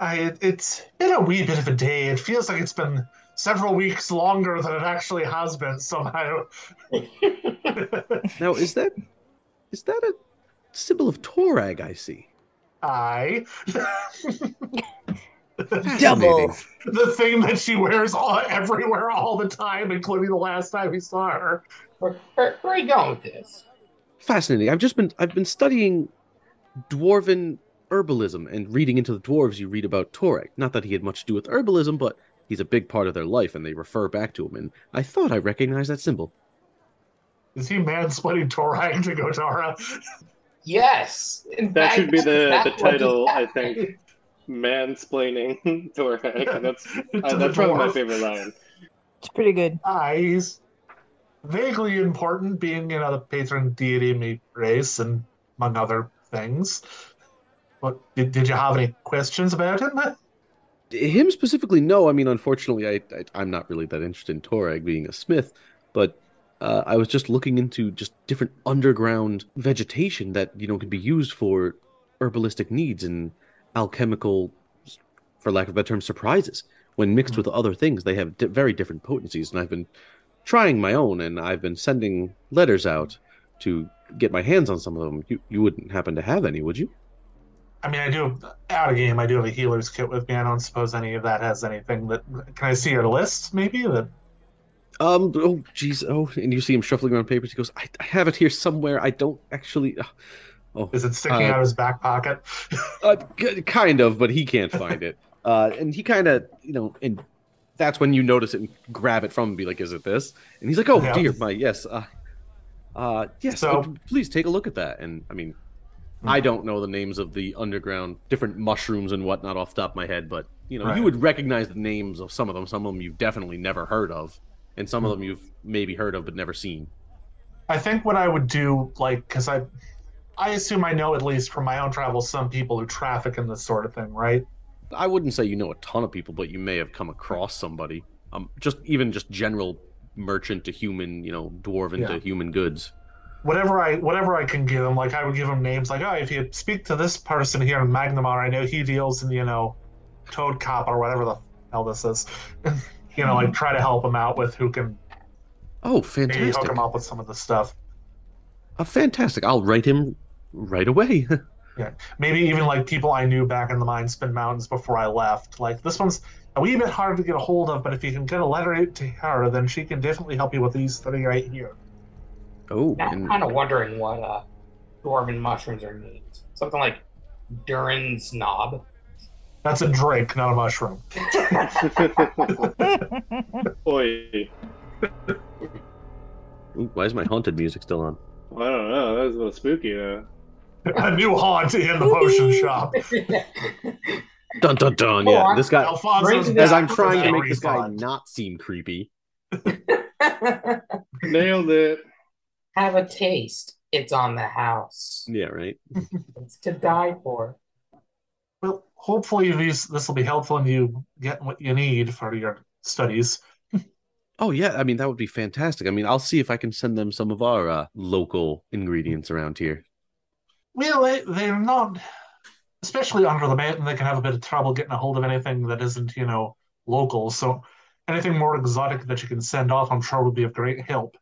I it, it's been a wee bit of a day. It feels like it's been several weeks longer than it actually has been somehow. Now, is that is that a symbol of Torag? I see. I Double. Fascinating. the thing that she wears all everywhere all the time, including the last time we saw her. Where, where, where are you going with this? Fascinating. I've just been I've been studying dwarven herbalism and reading into the dwarves. You read about Torag. Not that he had much to do with herbalism, but he's a big part of their life, and they refer back to him. And I thought I recognized that symbol. Is he mansplaining Torag to Gotara? Yes. In That fact, should be the, the title, I think. Mansplaining Torag. That's uh, that's probably my favorite line. It's pretty good. Ah, he's vaguely important, being you know the patron deity of my race and among other things. But did, did you have any questions about him? Him specifically, no. I mean, unfortunately, I, I I'm not really that interested in Torag being a smith, but uh, I was just looking into just different underground vegetation that you know could be used for herbalistic needs and alchemical, for lack of a better term, surprises. When mixed with other things, they have di- very different potencies, and I've been trying my own, and I've been sending letters out to get my hands on some of them. You you wouldn't happen to have any, would you? I mean, I do out of game. I do have a healer's kit with me. I don't suppose any of that has anything that. Can I see your list? Maybe that. Um. Oh, jeez. Oh, and you see him shuffling around papers. He goes, "I, I have it here somewhere. I don't actually." uh, Oh, Is it sticking Uh, out of his back pocket? uh, kind of, but he can't find it. Uh, and he kind of, you know, and that's when you notice it and grab it from him and be like, "Is it this?" And he's like, "Oh Yeah. dear, my yes, uh, uh, yes. So- uh, please take a look at that." And I mean, I don't know the names of the underground different mushrooms and whatnot off the top of my head, but you know, Right. you would recognize the names of some of them. Some of them you've definitely never heard of, and some of them you've maybe heard of but never seen. I think what I would do, like, because I, I assume I know at least from my own travels some people who traffic in this sort of thing, right? I wouldn't say you know a ton of people, but you may have come across somebody. Um, just even just general merchant to human, you know, dwarven to human goods. Whatever I whatever I can give him, like I would give him names, like, oh, if you speak to this person here in Magnimar, I know he deals in you know, Toad Cop or whatever the hell this is. you know, like try to help him out with who can Oh, maybe fantastic! hook him up with some of the stuff. Uh, fantastic! I'll write him right away. Yeah, maybe even like people I knew back in the Mindspin Mountains before I left. Like this one's a wee bit harder to get a hold of, but if you can get a letter out to her, then she can definitely help you with these three right here. Oh, Now I'm and kind of wondering what uh, dwarven mushrooms are named. Something like Durin's knob. That's a drink, not a mushroom. Oi. ooh, why is my haunted music still on? Well, I don't know. That was a little spooky, though. a new haunt in the potion shop. Dun dun dun! Yeah, I- this guy. Alfonso's As I'm trying to make this guy refund. not seem creepy. Nailed it. Have a taste. It's on the house. Yeah, right. It's to die for. Well, hopefully these this will be helpful in you getting what you need for your studies. Oh yeah, I mean that would be fantastic. I mean, I'll see if I can send them some of our uh, local ingredients around here. Well, they, they're not, especially under the mountain, they can have a bit of trouble getting a hold of anything that isn't, you know, local. So anything more exotic that you can send off, I'm sure would be of great help.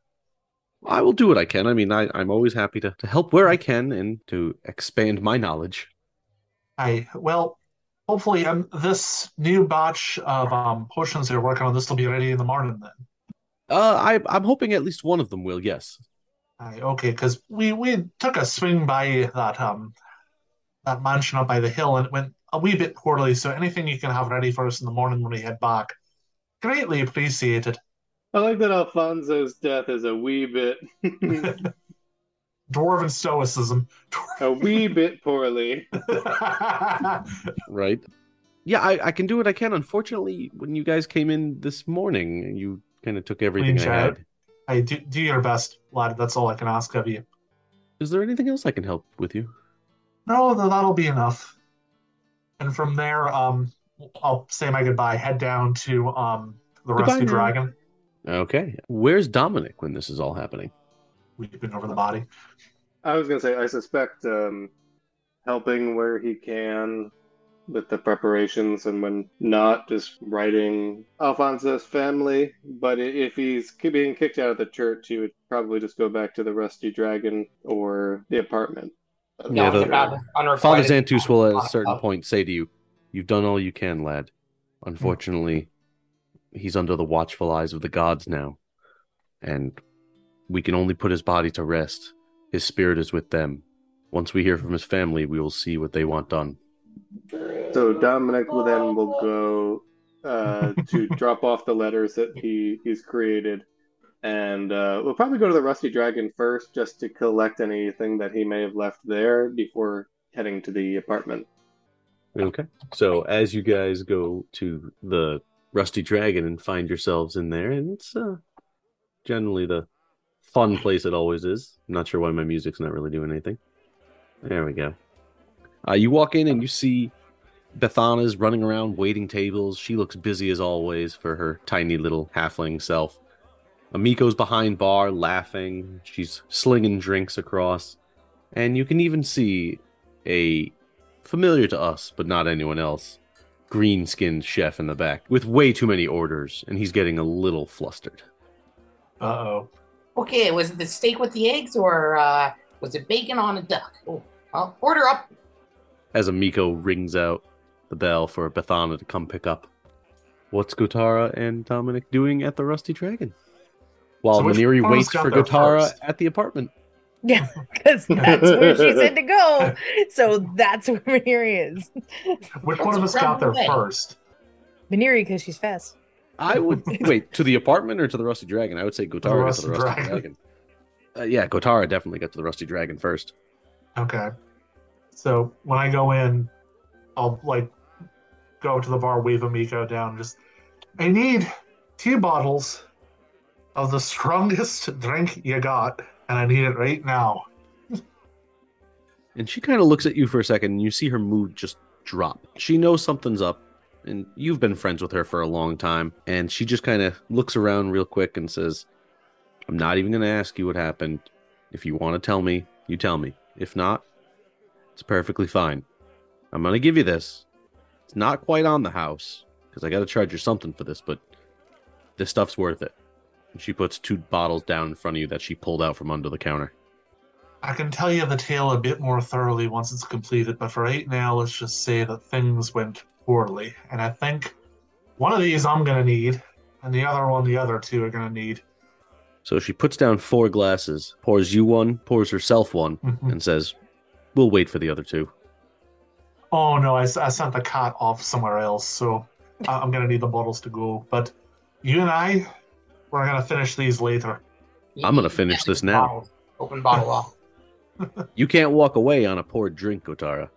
I will do what I can. I mean, I, I'm always happy to, to help where I can and to expand my knowledge. I well, hopefully, um, this new batch of um potions you're working on, this will be ready in the morning then. Uh, I, I'm hoping at least one of them will. Yes. Aye, okay, because we we took a swing by that um that mansion up by the hill and it went a wee bit poorly. So anything you can have ready for us in the morning when we head back, greatly appreciated. I like that Alfonso's death is a wee bit, Dwarven stoicism. a wee bit poorly. Right. Yeah, I, I can do what I can. Unfortunately, when you guys came in this morning, you kind of took everything Clean I shot. had. Hey, do, do your best, lad. That's all I can ask of you. Is there anything else I can help with you? No, th- that'll be enough. And from there, um, I'll say my goodbye. Head down to um the Goodbye Rusty now. Dragon. Okay. Where's Dominic when this is all happening? Weeping over the body. I was gonna say, I suspect um, helping where he can with the preparations, and when not, just writing Alfonso's family. But if he's being kicked out of the church, he would probably just go back to the Rusty Dragon or the apartment. Yeah, the- the Father unrequited- Zantus will at a certain point say to you, You've done all you can, lad. Unfortunately, he's under the watchful eyes of the gods now. And we can only put his body to rest. His spirit is with them. Once we hear from his family, we will see what they want done. So Dominic will then will go uh, to drop off the letters that he he's created, and uh, we'll probably go to the Rusty Dragon first, just to collect anything that he may have left there before heading to the apartment. Okay. So as you guys go to the Rusty Dragon and find yourselves in there, and it's uh, generally the fun place it always is. I'm not sure why my music's not really doing anything. There we go. Uh, you walk in and you see Bethana's running around waiting tables. She looks busy as always for her tiny little halfling self. Amiko's behind bar laughing. She's slinging drinks across. And you can even see a familiar to us, but not anyone else, green skinned chef in the back with way too many orders, and he's getting a little flustered. Uh oh. Okay, was it the steak with the eggs or uh, was it bacon on a duck? Oh, well, order up. as Amiko rings out the bell for Bethana to come pick up. What's Gotara and Dominic doing at the Rusty Dragon? While So Maniri one of us waits for there Gotara at the apartment. Yeah, because that's where she said to go. So that's where Maniri is. Which one of us got there way. first? Maniri, because she's fast. I would wait to the apartment or to the Rusty Dragon. I would say Gotara got to the Rusty Dragon. Dragon. Uh, yeah, Gotara definitely got to the Rusty Dragon first. Okay. So when I go in, I'll like go to the bar, wave Amiko down. Just, I need two bottles of the strongest drink you got, and I need it right now. And she kind of looks at you for a second, and you see her mood just drop. She knows something's up, and you've been friends with her for a long time. And she just kind of looks around real quick and says, I'm not even going to ask you what happened. If you want to tell me, you tell me. If not, it's perfectly fine. I'm going to give you this. It's not quite on the house, because I got to charge you something for this, but this stuff's worth it. She puts two bottles down in front of you that she pulled out from under the counter. I can tell you the tale a bit more thoroughly once it's completed, but for right now, let's just say that things went poorly. And I think one of these I'm gonna need, and the other one the other two are gonna need. So she puts down four glasses, pours you one, pours herself one, Mhm. and says, We'll wait for the other two. Oh no, I sent the cat off somewhere else, so I'm gonna need the bottles to go. But you and I, we're gonna finish these later. I'm gonna finish this now. Open bottle off. You can't walk away on a poured drink, Otara.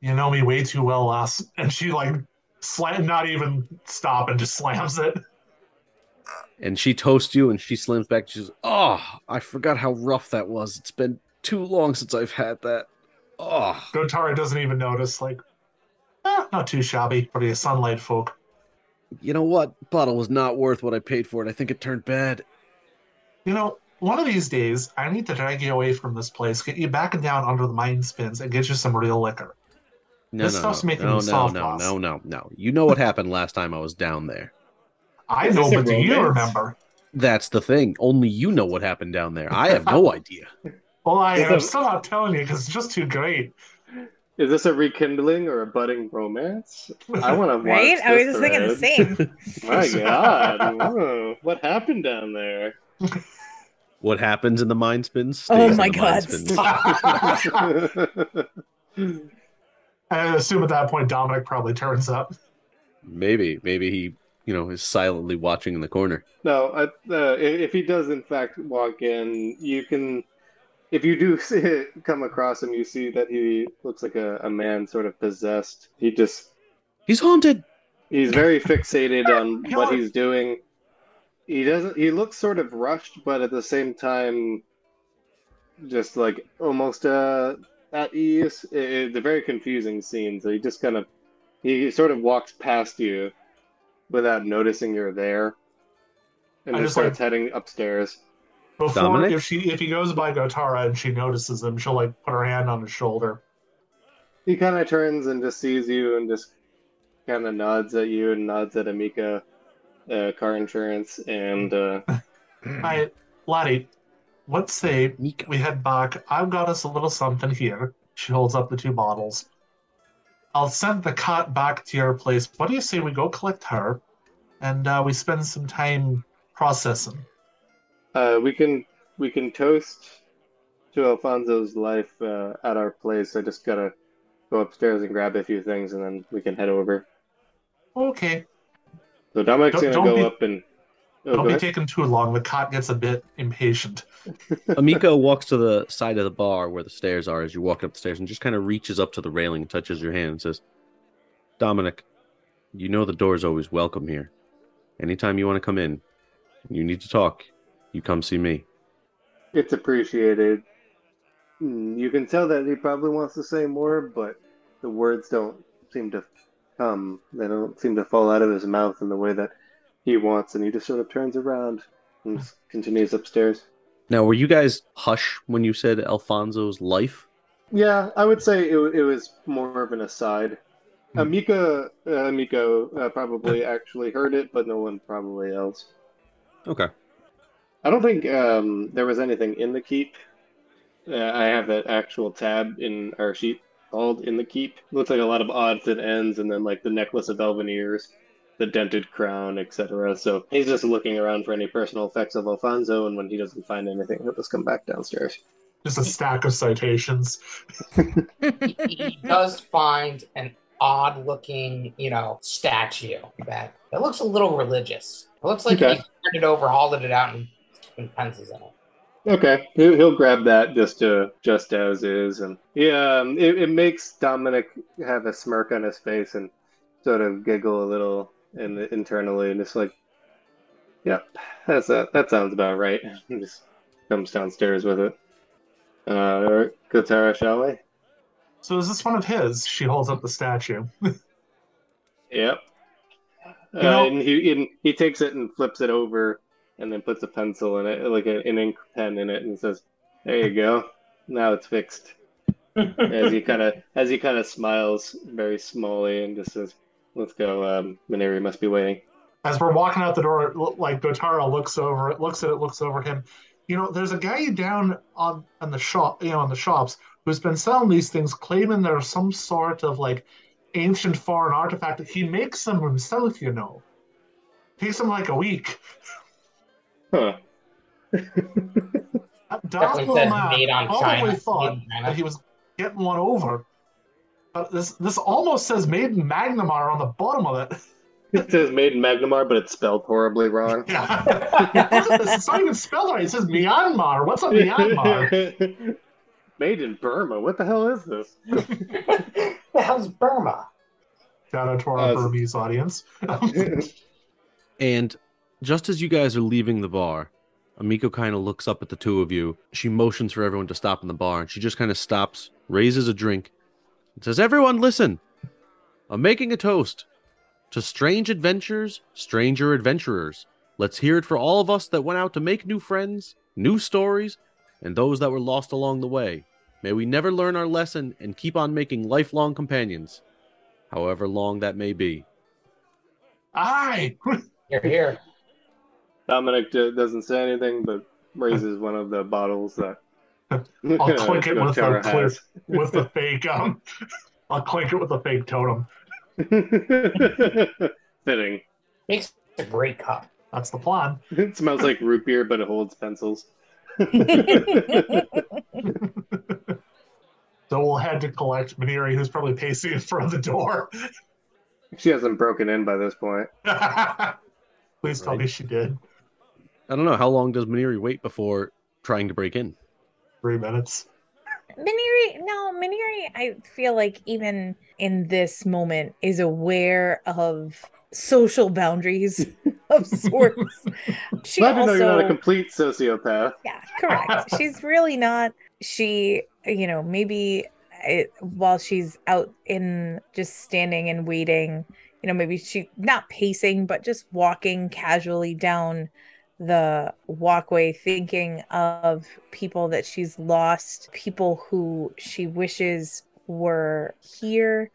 You know me way too well, lass. And she like slam, not even stop, and just slams it. And she toasts you and she slams back. She says, Oh, I forgot how rough that was. It's been too long since I've had that. Oh. Gotara doesn't even notice. Like, eh, not too shabby for the sunlight folk. You know what? Bottle was not worth what I paid for it. I think it turned bad. You know, one of these days, I need to drag you away from this place, get you back and down under the Mindspins, and get you some real liquor. No, This no, stuff's no, making no, me no, soft, no, boss. no, no, no. You know what happened last time I was down there. I know, but do you remember? That's the thing. Only you know what happened down there. I have no idea. Well, i i'm still not telling you because it's just too great. Is this a rekindling or a budding romance? I want to watch. Right? I was just thinking the same. My God! Whoa, what happened down there? What happens in the Mindspins? Oh my the God. I assume at that point Dominic probably turns up. Maybe, maybe he, you know, is silently watching in the corner. no, I, uh, if if he does in fact walk in, you can. If you do see, come across him, you see that he looks like a, a man sort of possessed. He just He's haunted. he's very fixated on what he's doing. He doesn't. He looks sort of rushed, but at the same time, just like almost uh, at ease. It, it's a very confusing scene. So he just kind of he sort of walks past you without noticing you're there, and I just just starts like- heading upstairs. Before, Dominic? if she if he goes by Gotara and she notices him, she'll like put her hand on his shoulder. He kind of turns and just sees you and just kind of nods at you and nods at Amika, uh, car insurance, and uh, I, laddie, let's say Mika. we head back. I've got us a little something here. She holds up the two bottles. I'll send the cat back to your place. What do you say we go collect her, and uh, we spend some time processing? Uh, we can we can toast to Alfonso's life uh, at our place. I just gotta go upstairs and grab a few things, and then we can head over. Okay, So Dominic's Don't- gonna don't go be- up and. Oh, don't go be ahead. taking too long. The cat gets a bit impatient. Amiko walks to the side of the bar where the stairs are as you walk up the stairs and just kind of reaches up to the railing and touches your hand and says, Dominic, you know the door is always welcome here. Anytime you want to come in, you need to talk, you come see me. It's appreciated. Hmm, You can tell that he probably wants to say more, but the words don't seem to come. They don't seem to fall out of his mouth in the way that he wants, and he just sort of turns around and continues upstairs. Now, were you guys hush when you said Alfonso's life? Yeah, I would say it, it was more of an aside. Hmm. Amika, uh, Amiko uh, probably actually heard it, but no one probably else. Okay. I don't think um, there was anything in the keep. Uh, I have that actual tab in our sheet called in the keep. looks like a lot of odds and ends, and then like the necklace of elven ears, the dented crown, etc. So he's just looking around for any personal effects of Alfonso, and when he doesn't find anything, he'll just come back downstairs. Just a stack of citations. he, he does find an odd looking, you know, statue that it looks a little religious. It looks like Okay. he turned it over, hauled it out, and put pencils in it. Okay, he'll, he'll grab that just to just as is, and yeah, um, it, it makes Dominic have a smirk on his face and sort of giggle a little in, internally, and it's like, "Yep, that's a, that sounds about right." And just comes downstairs with it. Uh, all right, Gotara, shall we? So is this one of his? She holds up the statue. Yep. Uh, know- and he and he takes it and flips it over, and then puts a pencil in it, like an ink pen in it, and says, "There you go. Now it's fixed." as he kind of as he kind of smiles very smallly and just says, "Let's go. Um, must be waiting." As we're walking out the door, like Gotara looks over, it, looks at it, looks over him. You know, there's a guy down on on the shop, you know, in the shops who's been selling these things, claiming they're some sort of like ancient foreign artifact. He makes them himself, you know. Takes him like a week. Huh. That dumb Definitely man made on probably China. thought Made China. that he was getting one over. But this this almost says made in Magnimar on the bottom of it. It says "Made in Magnimar," but it's spelled horribly wrong. Yeah. Look at this. It's not even spelled right. It says Myanmar. What's a Myanmar? Made in Burma. What the hell is this? the hell's Burma? Shout out to our Uh, Burmese audience. And just as you guys are leaving the bar, Amiko kind of looks up at the two of you. She motions for everyone to stop in the bar, and she just kind of stops, raises a drink, and says, Everyone, listen! I'm making a toast to strange adventures, stranger adventurers. Let's hear it for all of us that went out to make new friends, new stories, and those that were lost along the way. May we never learn our lesson and keep on making lifelong companions, however long that may be. Aye. You're here. Dominic doesn't say anything, but raises one of the bottles that. I'll clink it with the clear, has. with the fake um. I'll clink it with the fake totem. Fitting. Makes a great cup. That's the plan. It smells like root beer, but it holds pencils. So we'll head to collect Maniri, who's probably pacing in front of the door. She hasn't broken in by this point. Please tell me she did. I don't know. How long does Maniri wait before trying to break in? Three minutes. Maniri, no, Maniri, I feel like even in this moment is aware of social boundaries of sorts. She Glad to know you're not a complete sociopath. yeah, correct. She's really not. She, you know, maybe it, while she's out in just standing and waiting, you know, maybe she not pacing, but just walking casually down the walkway, thinking of people that she's lost, people who she wishes were here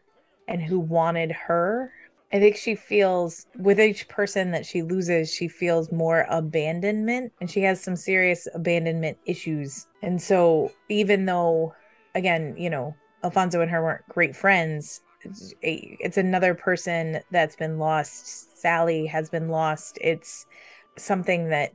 and who wanted her. I think she feels with each person that she loses, she feels more abandonment and she has some serious abandonment issues. And so, even though, again, you know, Alfonso and her weren't great friends, it's, another person that's been lost. Sally has been lost. It's something that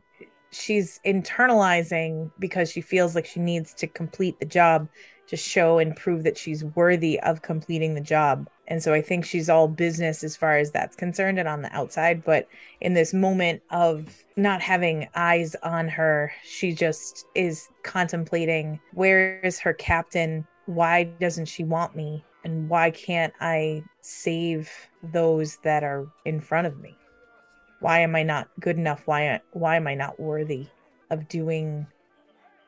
she's internalizing because she feels like she needs to complete the job to show and prove that she's worthy of completing the job. And so I think she's all business as far as that's concerned and on the outside. But in this moment of not having eyes on her, she just is contemplating where is her captain? Why doesn't she want me? And why can't I save those that are in front of me? Why am I not good enough? Why why am I not worthy of doing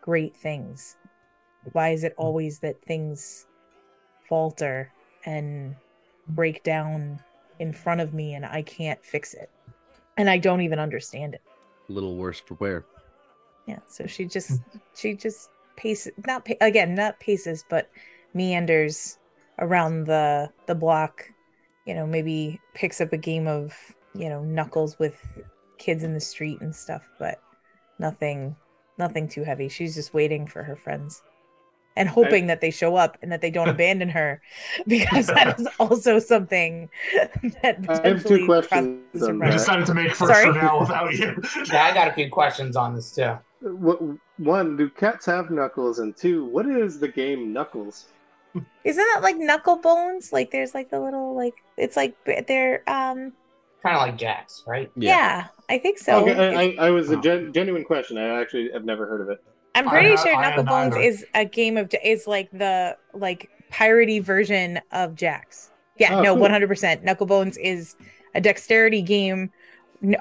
great things? Why is it always that things falter and break down in front of me and I can't fix it? And I don't even understand it. A little worse for wear. Yeah, so she just she just paces not pa- again not paces but meanders around the the block. You know, maybe picks up a game of you know knuckles with kids in the street and stuff, but nothing nothing too heavy. She's just waiting for her friends. and hoping that they show up and that they don't abandon her because that is also something that I have potentially two questions crosses your on We decided to make first Sorry? for now without you. Yeah, I got a few questions on this too. What, one, do cats have knuckles? And two, what is the game Knuckles? Isn't that like knuckle bones? Like there's like the little like it's like they're um Kind of like Jax, right? yeah, I think so. okay, I, I, I was a gen- genuine question. I actually have never heard of it. I'm pretty have- sure I Knuckle have Bones is a game of is like the like piratey version of Jax. Yeah, Oh, no, cool. one hundred percent. Knuckle Bones is a dexterity game,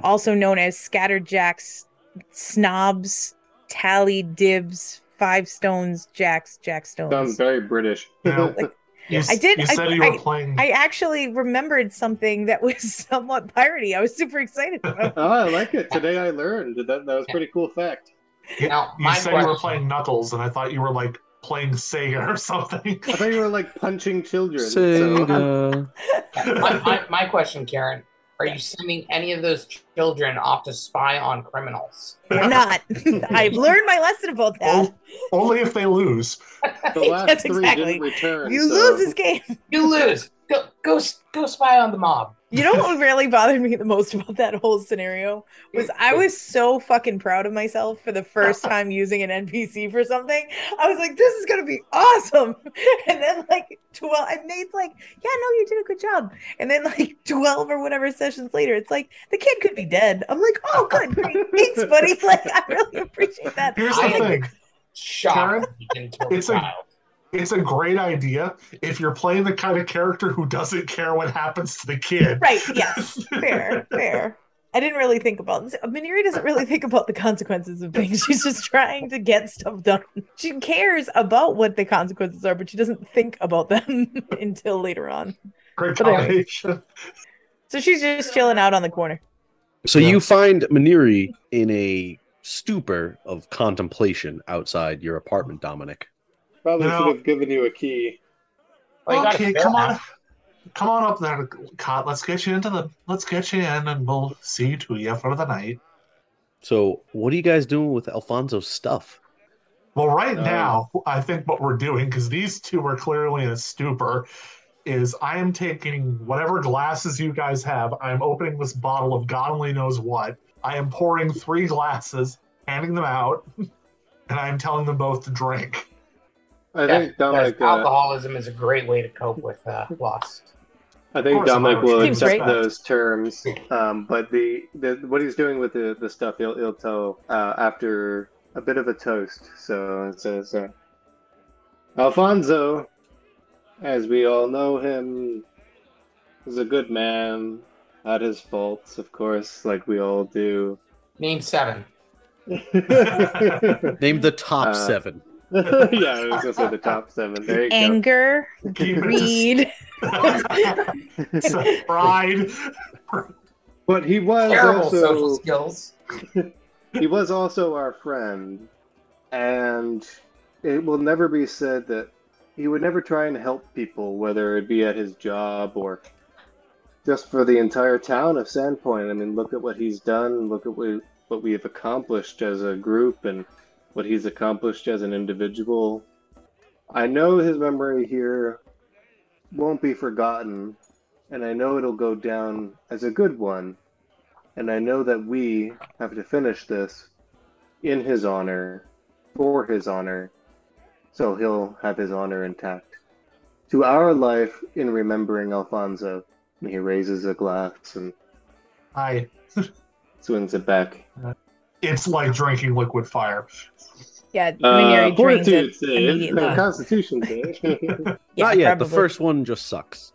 also known as Scattered Jacks, Snobs, Tally Dibs, Five Stones, Jacks, Jack Sounds very British. Like, You, I did- You I- said you were I- playing. I actually remembered something that was somewhat piratey. I was super excited about. oh, I like it. Today I learned that that was a pretty cool fact. Now, you my said you were playing Knuckles, and I thought you were like playing Sega or something. I thought you were like punching children. So. My, my, my question, Karen, are you sending any of those children off to spy on criminals? We're not. I've learned my lesson about that. O- Only if they lose. The last Yes, three exactly. didn't return. You so- lose this game. You lose. Go go go spy on the mob. You know what really bothered me the most about that whole scenario was I was so fucking proud of myself for the first time using an NPC for something. I was like, this is gonna be awesome. And then like twelve and Nate's like, yeah, no, you did a good job. And then like twelve or whatever sessions later, it's like the kid could be dead. I'm like, oh good, great. Thanks, buddy. Like I really appreciate that. Here's the I- thing. Shocked Karen, you didn't kill the it's a- child. It's a great idea if you're playing the kind of character who doesn't care what happens to the kid. Right, yes. Fair, fair. I didn't really think about this. Maniri doesn't really think about the consequences of things. She's just trying to get stuff done. She cares about what the consequences are, but she doesn't think about them until later on. Great But anyway. combination. So she's just chilling out on the corner. So Yeah. you find Maniri in a stupor of contemplation outside your apartment, Dominic. Probably No. should have given you a key. Well, you okay, come on. amount. Come on up there, Cot. Let's get you into the. Let's get you in, and we'll see to you for the night. So what are you guys doing with Alfonso's stuff? Well, right Um, now, I think what we're doing, because these two are clearly in a stupor, is I am taking whatever glasses you guys have. I'm opening this bottle of God only knows what. I am pouring three glasses, handing them out, and I am telling them both to drink. I Yeah, think Dominic. because Uh, alcoholism is a great way to cope with uh, loss. I think Dominic will accept great. those terms. Um, but the, the what he's doing with the, the stuff, he'll, he'll tell uh, after a bit of a toast. So it says, uh, Alfonso, as we all know him, is a good man. Had his faults, of course, like we all do. Name seven. Name the top Uh, seven. yeah, I was gonna say the top seven. There you Anger, Keep it greed. Pride. But he was Terrible social also skills. he was also our friend, and it will never be said that he would never try and help people, whether it be at his job or just for the entire town of Sandpoint. I mean, look at what he's done. Look at what what we have accomplished as a group, and what he's accomplished as an individual. I know his memory here won't be forgotten, and I know it'll go down as a good one. And I know that we have to finish this in his honor, for his honor, so he'll have his honor intact. To our life in remembering Alfonso, and he raises a glass and I. swings it back. Uh, It's like drinking liquid fire. Yeah, Uh, Maniri drains fortitude it save, immediately. Constitution save. Yeah, Not yet. The first one just sucks.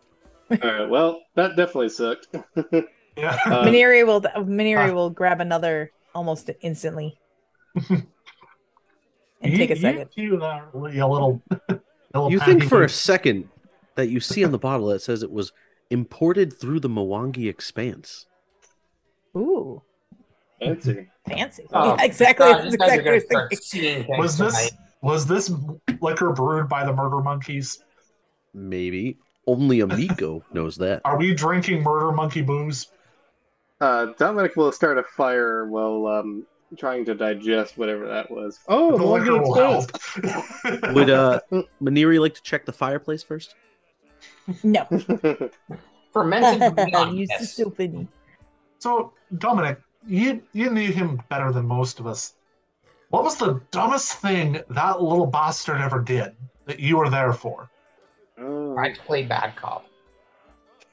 All right, well, that definitely sucked. Yeah. Uh, Maniri will Maniri Uh, will grab another almost instantly. and take a second. You, you are really a little. a little You think patty for a second that you see on the bottle that says it was imported through the Mwangi Expanse. Ooh, fancy. fancy. Oh, yeah, exactly. God, That's you guys are exactly what I gonna was start thinking. seeing things Was this tonight. was this liquor brewed by the murder monkeys? Maybe. Only Amiko knows that. Are we drinking murder monkey booze? Uh, Dominic will start a fire while um, trying to digest whatever that was. Oh, the more liquor will help. Would uh Maniri like to check the fireplace first? No. Fermented you this. stupid. So, Dominic, you you knew him better than most of us. What was the dumbest thing that little bastard ever did that you were there for? Oh. I play bad cop.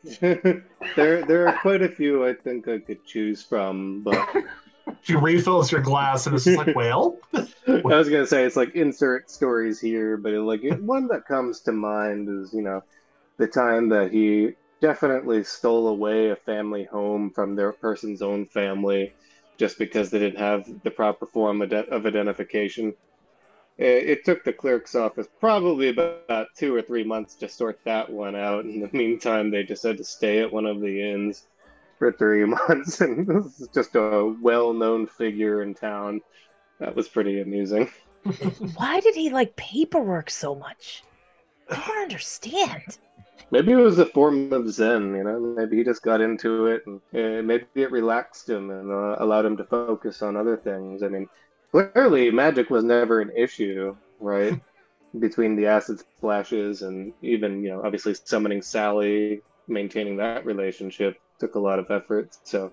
there, there are quite a few I think I could choose from, but She refills your glass and it's just like, well, I was gonna say it's like insert stories here, but like one that comes to mind is you know the time that he definitely stole away a family home from their person's own family just because they didn't have the proper form of identification. It, it took the clerk's office probably about two or three months to sort that one out. In the meantime, they just had to stay at one of the inns for three months, and this is just a well-known figure in town. That was pretty amusing. Why did he like paperwork so much? I don't understand. Maybe it was a form of Zen, you know. Maybe he just got into it, and uh, maybe it relaxed him and uh, allowed him to focus on other things. I mean, clearly, magic was never an issue, right? Between the acid splashes and even, you know, obviously summoning Sally, maintaining that relationship took a lot of effort. So,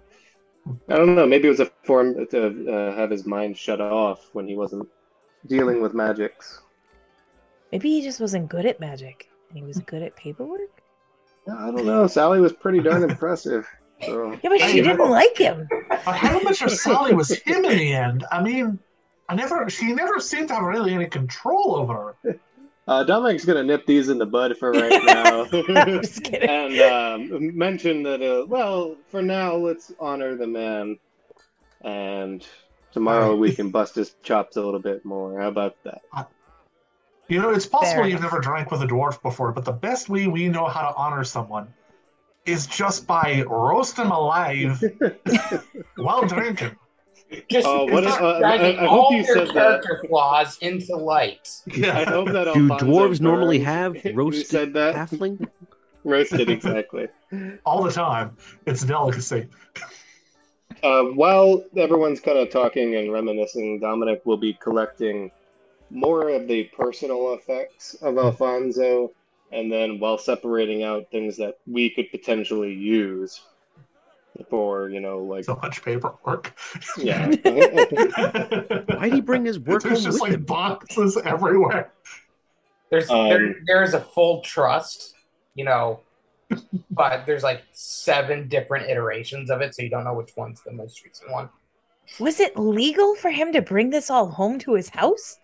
I don't know. Maybe it was a form to uh, have his mind shut off when he wasn't dealing with magics. Maybe he just wasn't good at magic and he was good at paperwork. I don't know. Sally was pretty darn impressive. So. Yeah, but she I didn't like him. I haven't sure Sally was him in the end. I mean, I never, she never seemed to have really any control over her. Uh, Dominic's gonna nip these in the bud for right now, I'm just kidding. and um, mention that. Uh, well, for now, let's honor the man, and tomorrow we can bust his chops a little bit more. How about that? You know, it's possible you've never drank with a dwarf before, but the best way we know how to honor someone is just by roast them alive while drinking. Just Oh, what just a- uh, I- I hope all you their said that. character flaws into light. I hope that Do Alfonso dwarves normally have you roasted said that halfling? roasted exactly. all the time. It's a delicacy. Uh, while everyone's kind of talking and reminiscing, Dominic will be collecting more of the personal effects of Alfonso, and then while separating out things that we could potentially use for, you know, like So much paperwork. yeah. Why'd he bring his work There's home just with like him? boxes everywhere. There's Um, there, there's a full trust, you know, but there's like seven different iterations of it, so you don't know which one's the most recent one. Was it legal for him to bring this all home to his house?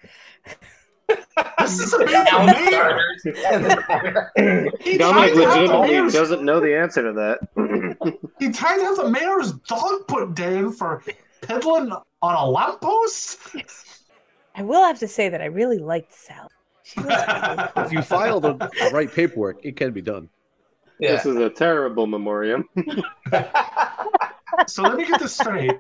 This is a big Down man. starters. He Dominic tried to have the legitimately doesn't know the answer to that. He tried to have the mayor's dog put down for peddling on a lamppost. I will have to say that I really liked Sal. If you file the right paperwork, it can be done. yeah. This is a terrible memoriam. So let me get this straight.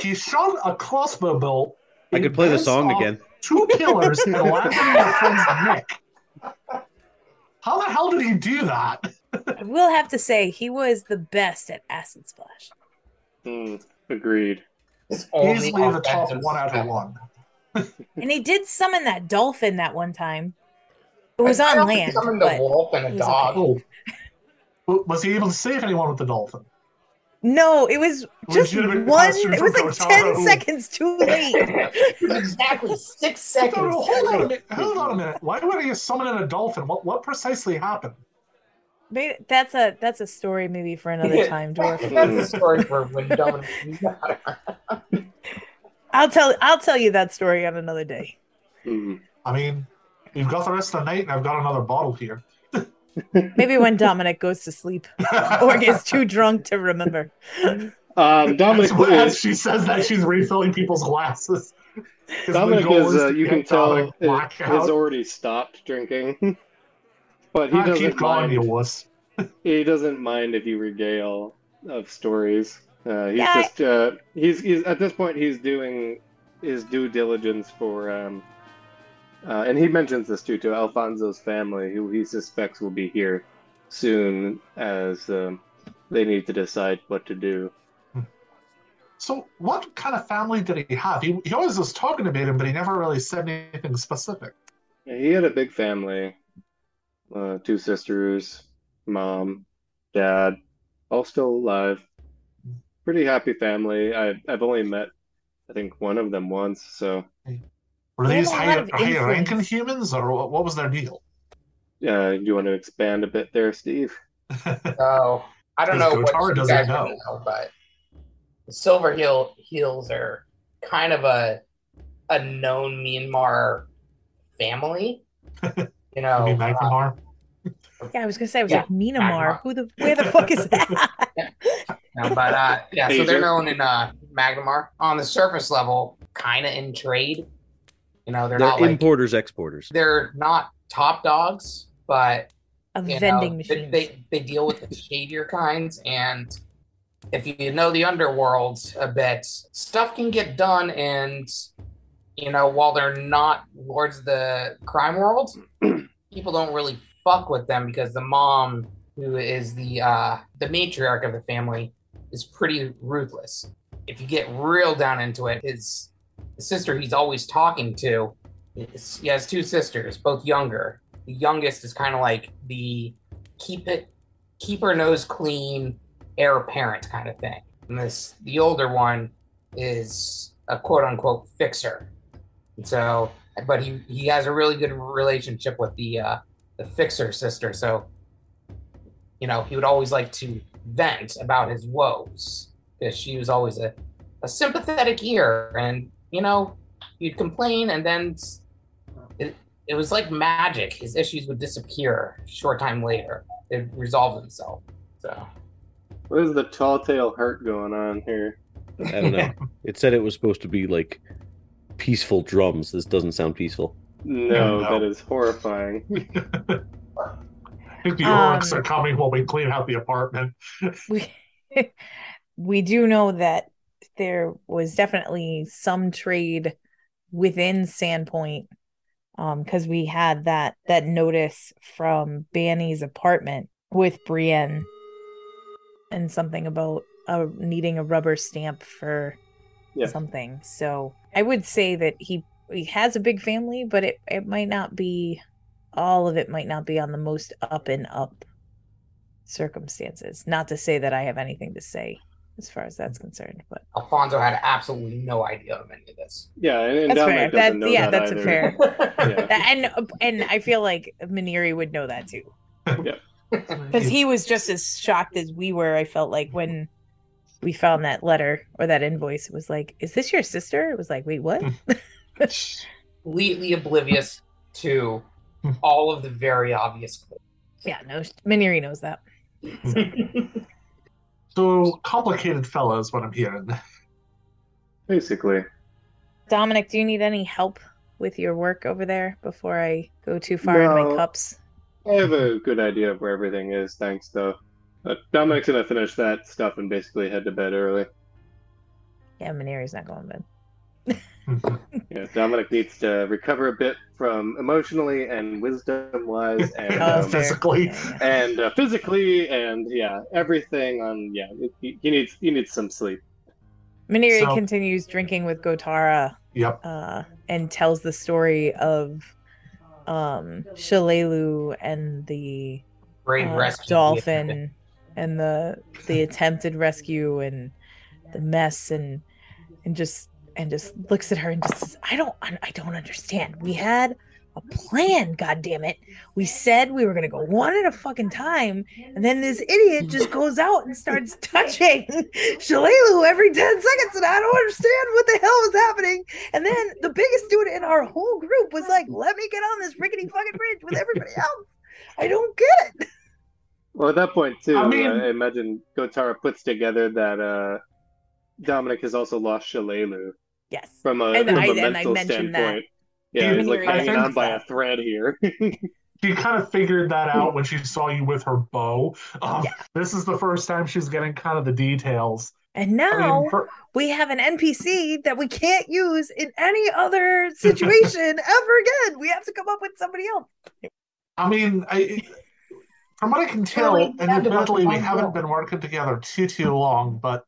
He shot a crossbow bolt. I could play the song again. Two killers and landed in your friend's neck. How the hell did he do that? I will have to say he was the best at acid splash. Hmm, agreed. It's only Easily the top one out of one. And he did summon that dolphin that one time. It was I on also land, Summoned but a wolf and a was dog. Oh. W- Was he able to save anyone with the dolphin? No, it was just Legitimate one. It was from like ten Kotaro. seconds too late. exactly six seconds. no, hold on a minute. Hold on a minute. Why would he summon in a dolphin? What what precisely happened? Maybe that's a that's a story maybe for another time, dwarf. That's a story for when Dominic. I'll tell I'll tell you that story on another day. I mean, we've got the rest of the night, and I've got another bottle here. Maybe when Dominic goes to sleep or gets too drunk to remember. Um, Dominic as, as she says that, she's refilling people's glasses. Dominic is, uh, you can tell, Dominic it- blackout. has already stopped drinking. but he Ah, doesn't keep going, mind. you wuss. He doesn't mind if you regale of stories. Uh, he's Yeah, just uh, he's, he's at this point he's doing his due diligence for um, uh, and he mentions this too to Alfonso's family, who he suspects will be here soon, as um, they need to decide what to do. So, what kind of family did he have? He, he always was talking about him, but he never really said anything specific. Yeah, he had a big family. Uh, two sisters, mom, dad, all still alive. Pretty happy family. I I've only met I think one of them once, so Were They have these higher, higher ranking humans, or what, what was their deal? uh, do you want to expand a bit there, Steve? oh, I don't Because know what you doesn't guys know. would know, but the Silver Heel Heels are kind of a a known Myanmar family. You know, Maybe uh, Magnimar? Yeah, I was gonna say, I was Yeah, like Myanmar. Magmar. Who the where the fuck is that? no, but uh, yeah, so they're known in uh, Magnimar on the surface level, kind of in trade. You know, they're They're not like importers, exporters. they're not top dogs, but Of you vending know, machines. They, they they deal with the shadier kinds, and if you know the underworld a bit, stuff can get done. And you know, while they're not lords of the crime world, people don't really fuck with them because the mom, who is the uh, the matriarch of the family, is pretty ruthless. If you get real down into it, his sister he's always talking to, he has two sisters, both younger. The youngest is kind of like the keep it keep her nose clean heir apparent kind of thing. And this the older one is a quote unquote fixer. And so but he he has a really good relationship with the uh the fixer sister. So you know he would always like to vent about his woes because she was always a, a sympathetic ear. And you know you'd complain and then it, it was like magic. His issues would disappear a short time later. They'd resolve themselves. So What is the tall tale heart going on here? I don't know. it said it was supposed to be like peaceful drums. This doesn't sound peaceful. No, No. that is horrifying. I think the Um, orcs are coming while we clean out the apartment. we we do know that there was definitely some trade within Sandpoint um because we had that that notice from Banny's apartment with Brienne and something about uh, needing a rubber stamp for Yeah. something so I would say that he he has a big family but it it might not be all of it might not be on the most up and up circumstances. Not to say that I have anything to say as far as that's concerned, but Alfonso had absolutely no idea of any of this. Yeah, and, and that's fair. doesn't That's know yeah, that that's a fair. Yeah. And and I feel like Maniri would know that too Yeah, because he was just as shocked as we were. I felt like when we found that letter or that invoice, it was like, "Is this your sister?" It was like, "Wait, what?" Hmm. Completely oblivious to hmm. all of the very obvious clues. yeah, no, Maniri knows that. Hmm. So complicated fellows, what I'm hearing. Basically. Dominic, do you need any help with your work over there before I go too far in my cups? I have a good idea of where everything is, thanks though. But Dominic's gonna finish that stuff and basically head to bed early. Yeah, Maniri's not going to bed. Mm-hmm. Yeah, Dominic needs to recover a bit from emotionally and wisdom wise and Oh, um, physically. Yeah, yeah. and uh, physically and yeah, everything on yeah, he, he needs he needs some sleep. Maniri So- continues drinking with Gotara Yep. uh, and tells the story of um, Shalelu and the Brave uh, rescue. dolphin and the the attempted rescue and the mess and and just and just looks at her and just says, I don't I don't understand. We had a plan, god damn it. We said we were gonna go one at a fucking time, and then this idiot just goes out and starts touching Shalelu every 10 seconds, and I don't understand what the hell was happening. And then the biggest dude in our whole group was like, Let me get on this rickety fucking bridge with everybody else. I don't get it. Well, at that point too, I mean- uh, I imagine Gotara puts together that uh, Dominic has also lost Shalelu Yes. from a, And from I- a and I mental mentioned that. standpoint. Yeah, he's like hanging on mentions by a thread here. She kind of figured that out when she saw you with her bow. Um, Yeah. This is the first time she's getting kind of the details. And I now mean, her- we have an NPC that we can't use in any other situation ever again. We have to come up with somebody else. I mean, I, from what I can tell, and had to work admittedly, we haven't been working together too too long, but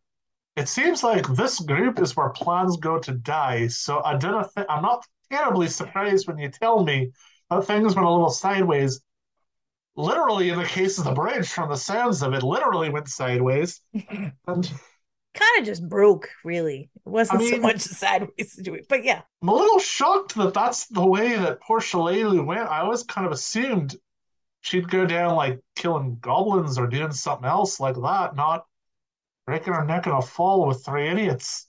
it seems like this group is where plans go to die. So I don't think I'm not terribly surprised when you tell me that things went a little sideways. Literally, in the case of the bridge, from the sounds of it, literally went sideways. And Kind of just broke, really. It wasn't I so mean- much a sideways situation, but yeah. I'm a little shocked that that's the way that poor Shalelu went. I always kind of assumed she'd go down like killing goblins or doing something else like that, not breaking her neck in a fall with three idiots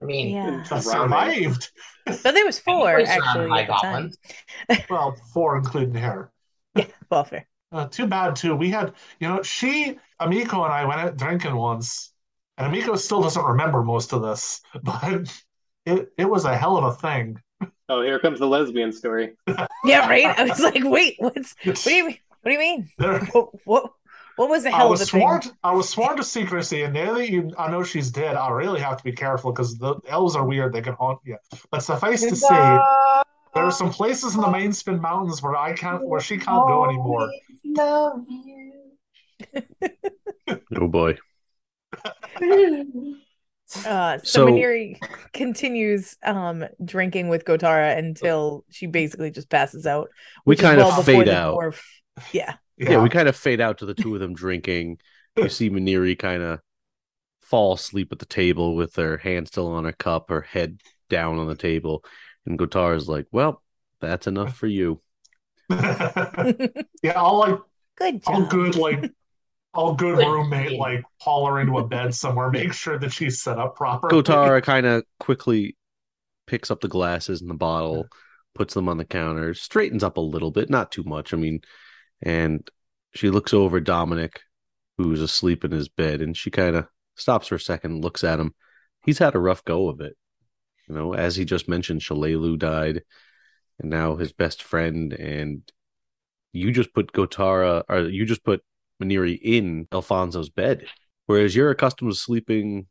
I mean, Yeah. that survived. But there was four actually by at the Well, four including her. Yeah, well, fair. Uh, too bad too. We had, you know, she, Amiko, and I went out drinking once, and Amiko still doesn't remember most of this, but it it was a hell of a thing. Oh, here comes the lesbian story. Yeah, right. I was like, wait, what's what do you mean? What do you mean? There, What what, what was the I hell of was the sworn. thing? I was sworn to secrecy, and now that you, I know she's dead. I really have to be careful because the elves are weird. They can haunt you. But suffice to say, there are some places in the Mindspin Mountains where I can't, where she can't go anymore. Love you. Oh boy. Uh, so, So- Maniri continues um drinking with Gotara until she basically just passes out. We kind well of before fade out. dwarf- Yeah. Yeah. we kind of fade out to the two of them drinking. You see Maniri kind of fall asleep at the table with her hand still on her cup, her head down on the table. And Gotar is like, Well, that's enough for you. yeah, all like Good all good like all good Good roommate team. like haul her into a bed somewhere, make sure that she's set up properly. Gotara kind of quickly picks up the glasses and the bottle, puts them on the counter, straightens up a little bit, not too much. I mean, and she looks over Dominic, who's asleep in his bed, and she kind of stops for a second, looks at him. He's had a rough go of it. You know, as he just mentioned, Shalelu died, and now his best friend, and you just put Gotara, or you just put Maniri in Alfonso's bed, whereas you're accustomed to sleeping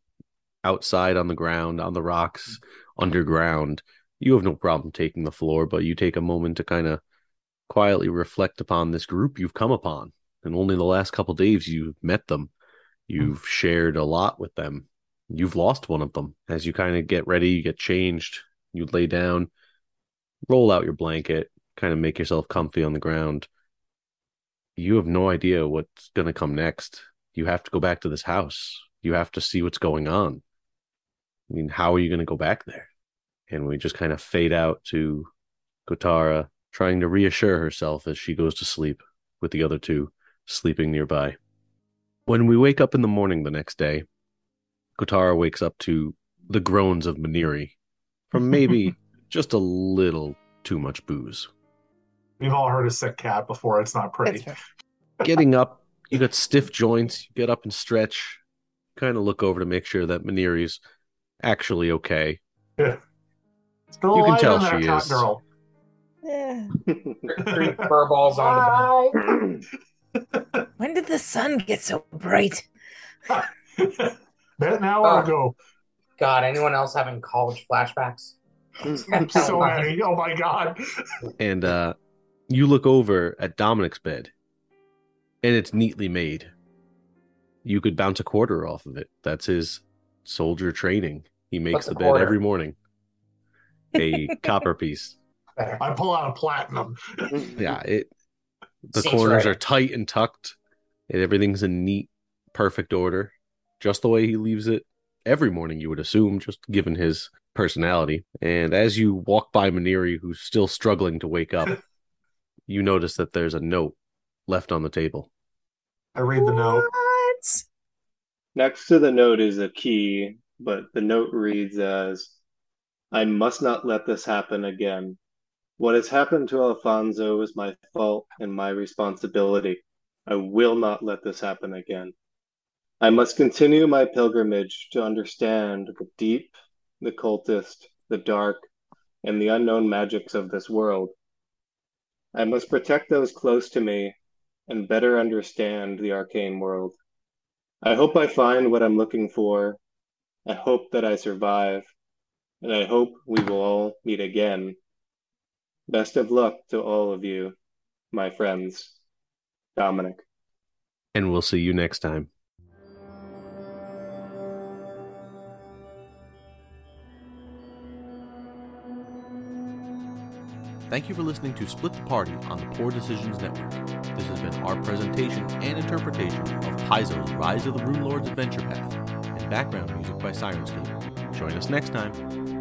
outside on the ground, on the rocks, underground. You have no problem taking the floor, but you take a moment to kind of quietly reflect upon this group you've come upon. And only the last couple days you've met them. Hmm. You've shared a lot with them. You've lost one of them. As you kind of get ready, you get changed, you lay down, roll out your blanket, kind of make yourself comfy on the ground. You have no idea what's going to come next. You have to go back to this house. You have to see what's going on. I mean, how are you going to go back there? And we just kind of fade out to Gotara trying to reassure herself as she goes to sleep with the other two sleeping nearby. When we wake up in the morning the next day, Gotara wakes up to the groans of Maniri from maybe just a little too much booze. We've all heard a sick cat before. It's not pretty. Getting up, you got stiff joints, you get up and stretch, kind of look over to make sure that Maniri's actually okay. Still You can tell in there, she is. girl. Yeah. Three fur balls on When did the sun get so bright? About an hour Oh. ago. God, anyone else having college flashbacks? I'm so many. Oh my god. and uh you look over at Dominic's bed and it's neatly made. You could bounce a quarter off of it. That's his soldier training. He makes What's the bed quarter? every morning. A copper piece. Better. I pull out a platinum. Mm-hmm. Yeah, it the Seems corners right. are tight and tucked. And everything's in neat, perfect order. Just the way he leaves it every morning, you would assume, just given his personality. And as you walk by Maniri, who's still struggling to wake up, you notice that there's a note left on the table. I read the note. What? Next to the note is a key, but the note reads as I must not let this happen again. What has happened to Alfonso is my fault and my responsibility. I will not let this happen again. I must continue my pilgrimage to understand the deep, the cultist, the dark, and the unknown magics of this world. I must protect those close to me and better understand the arcane world. I hope I find what I'm looking for. I hope that I survive. And I hope we will all meet again. Best of luck to all of you, my friends. Dominic. And we'll see you next time. Thank you for listening to Split the Party on the Poor Decisions Network. This has been our presentation and interpretation of Paizo's Rise of the Rune Lord's Adventure Path and background music by Syrinscape. Join us next time.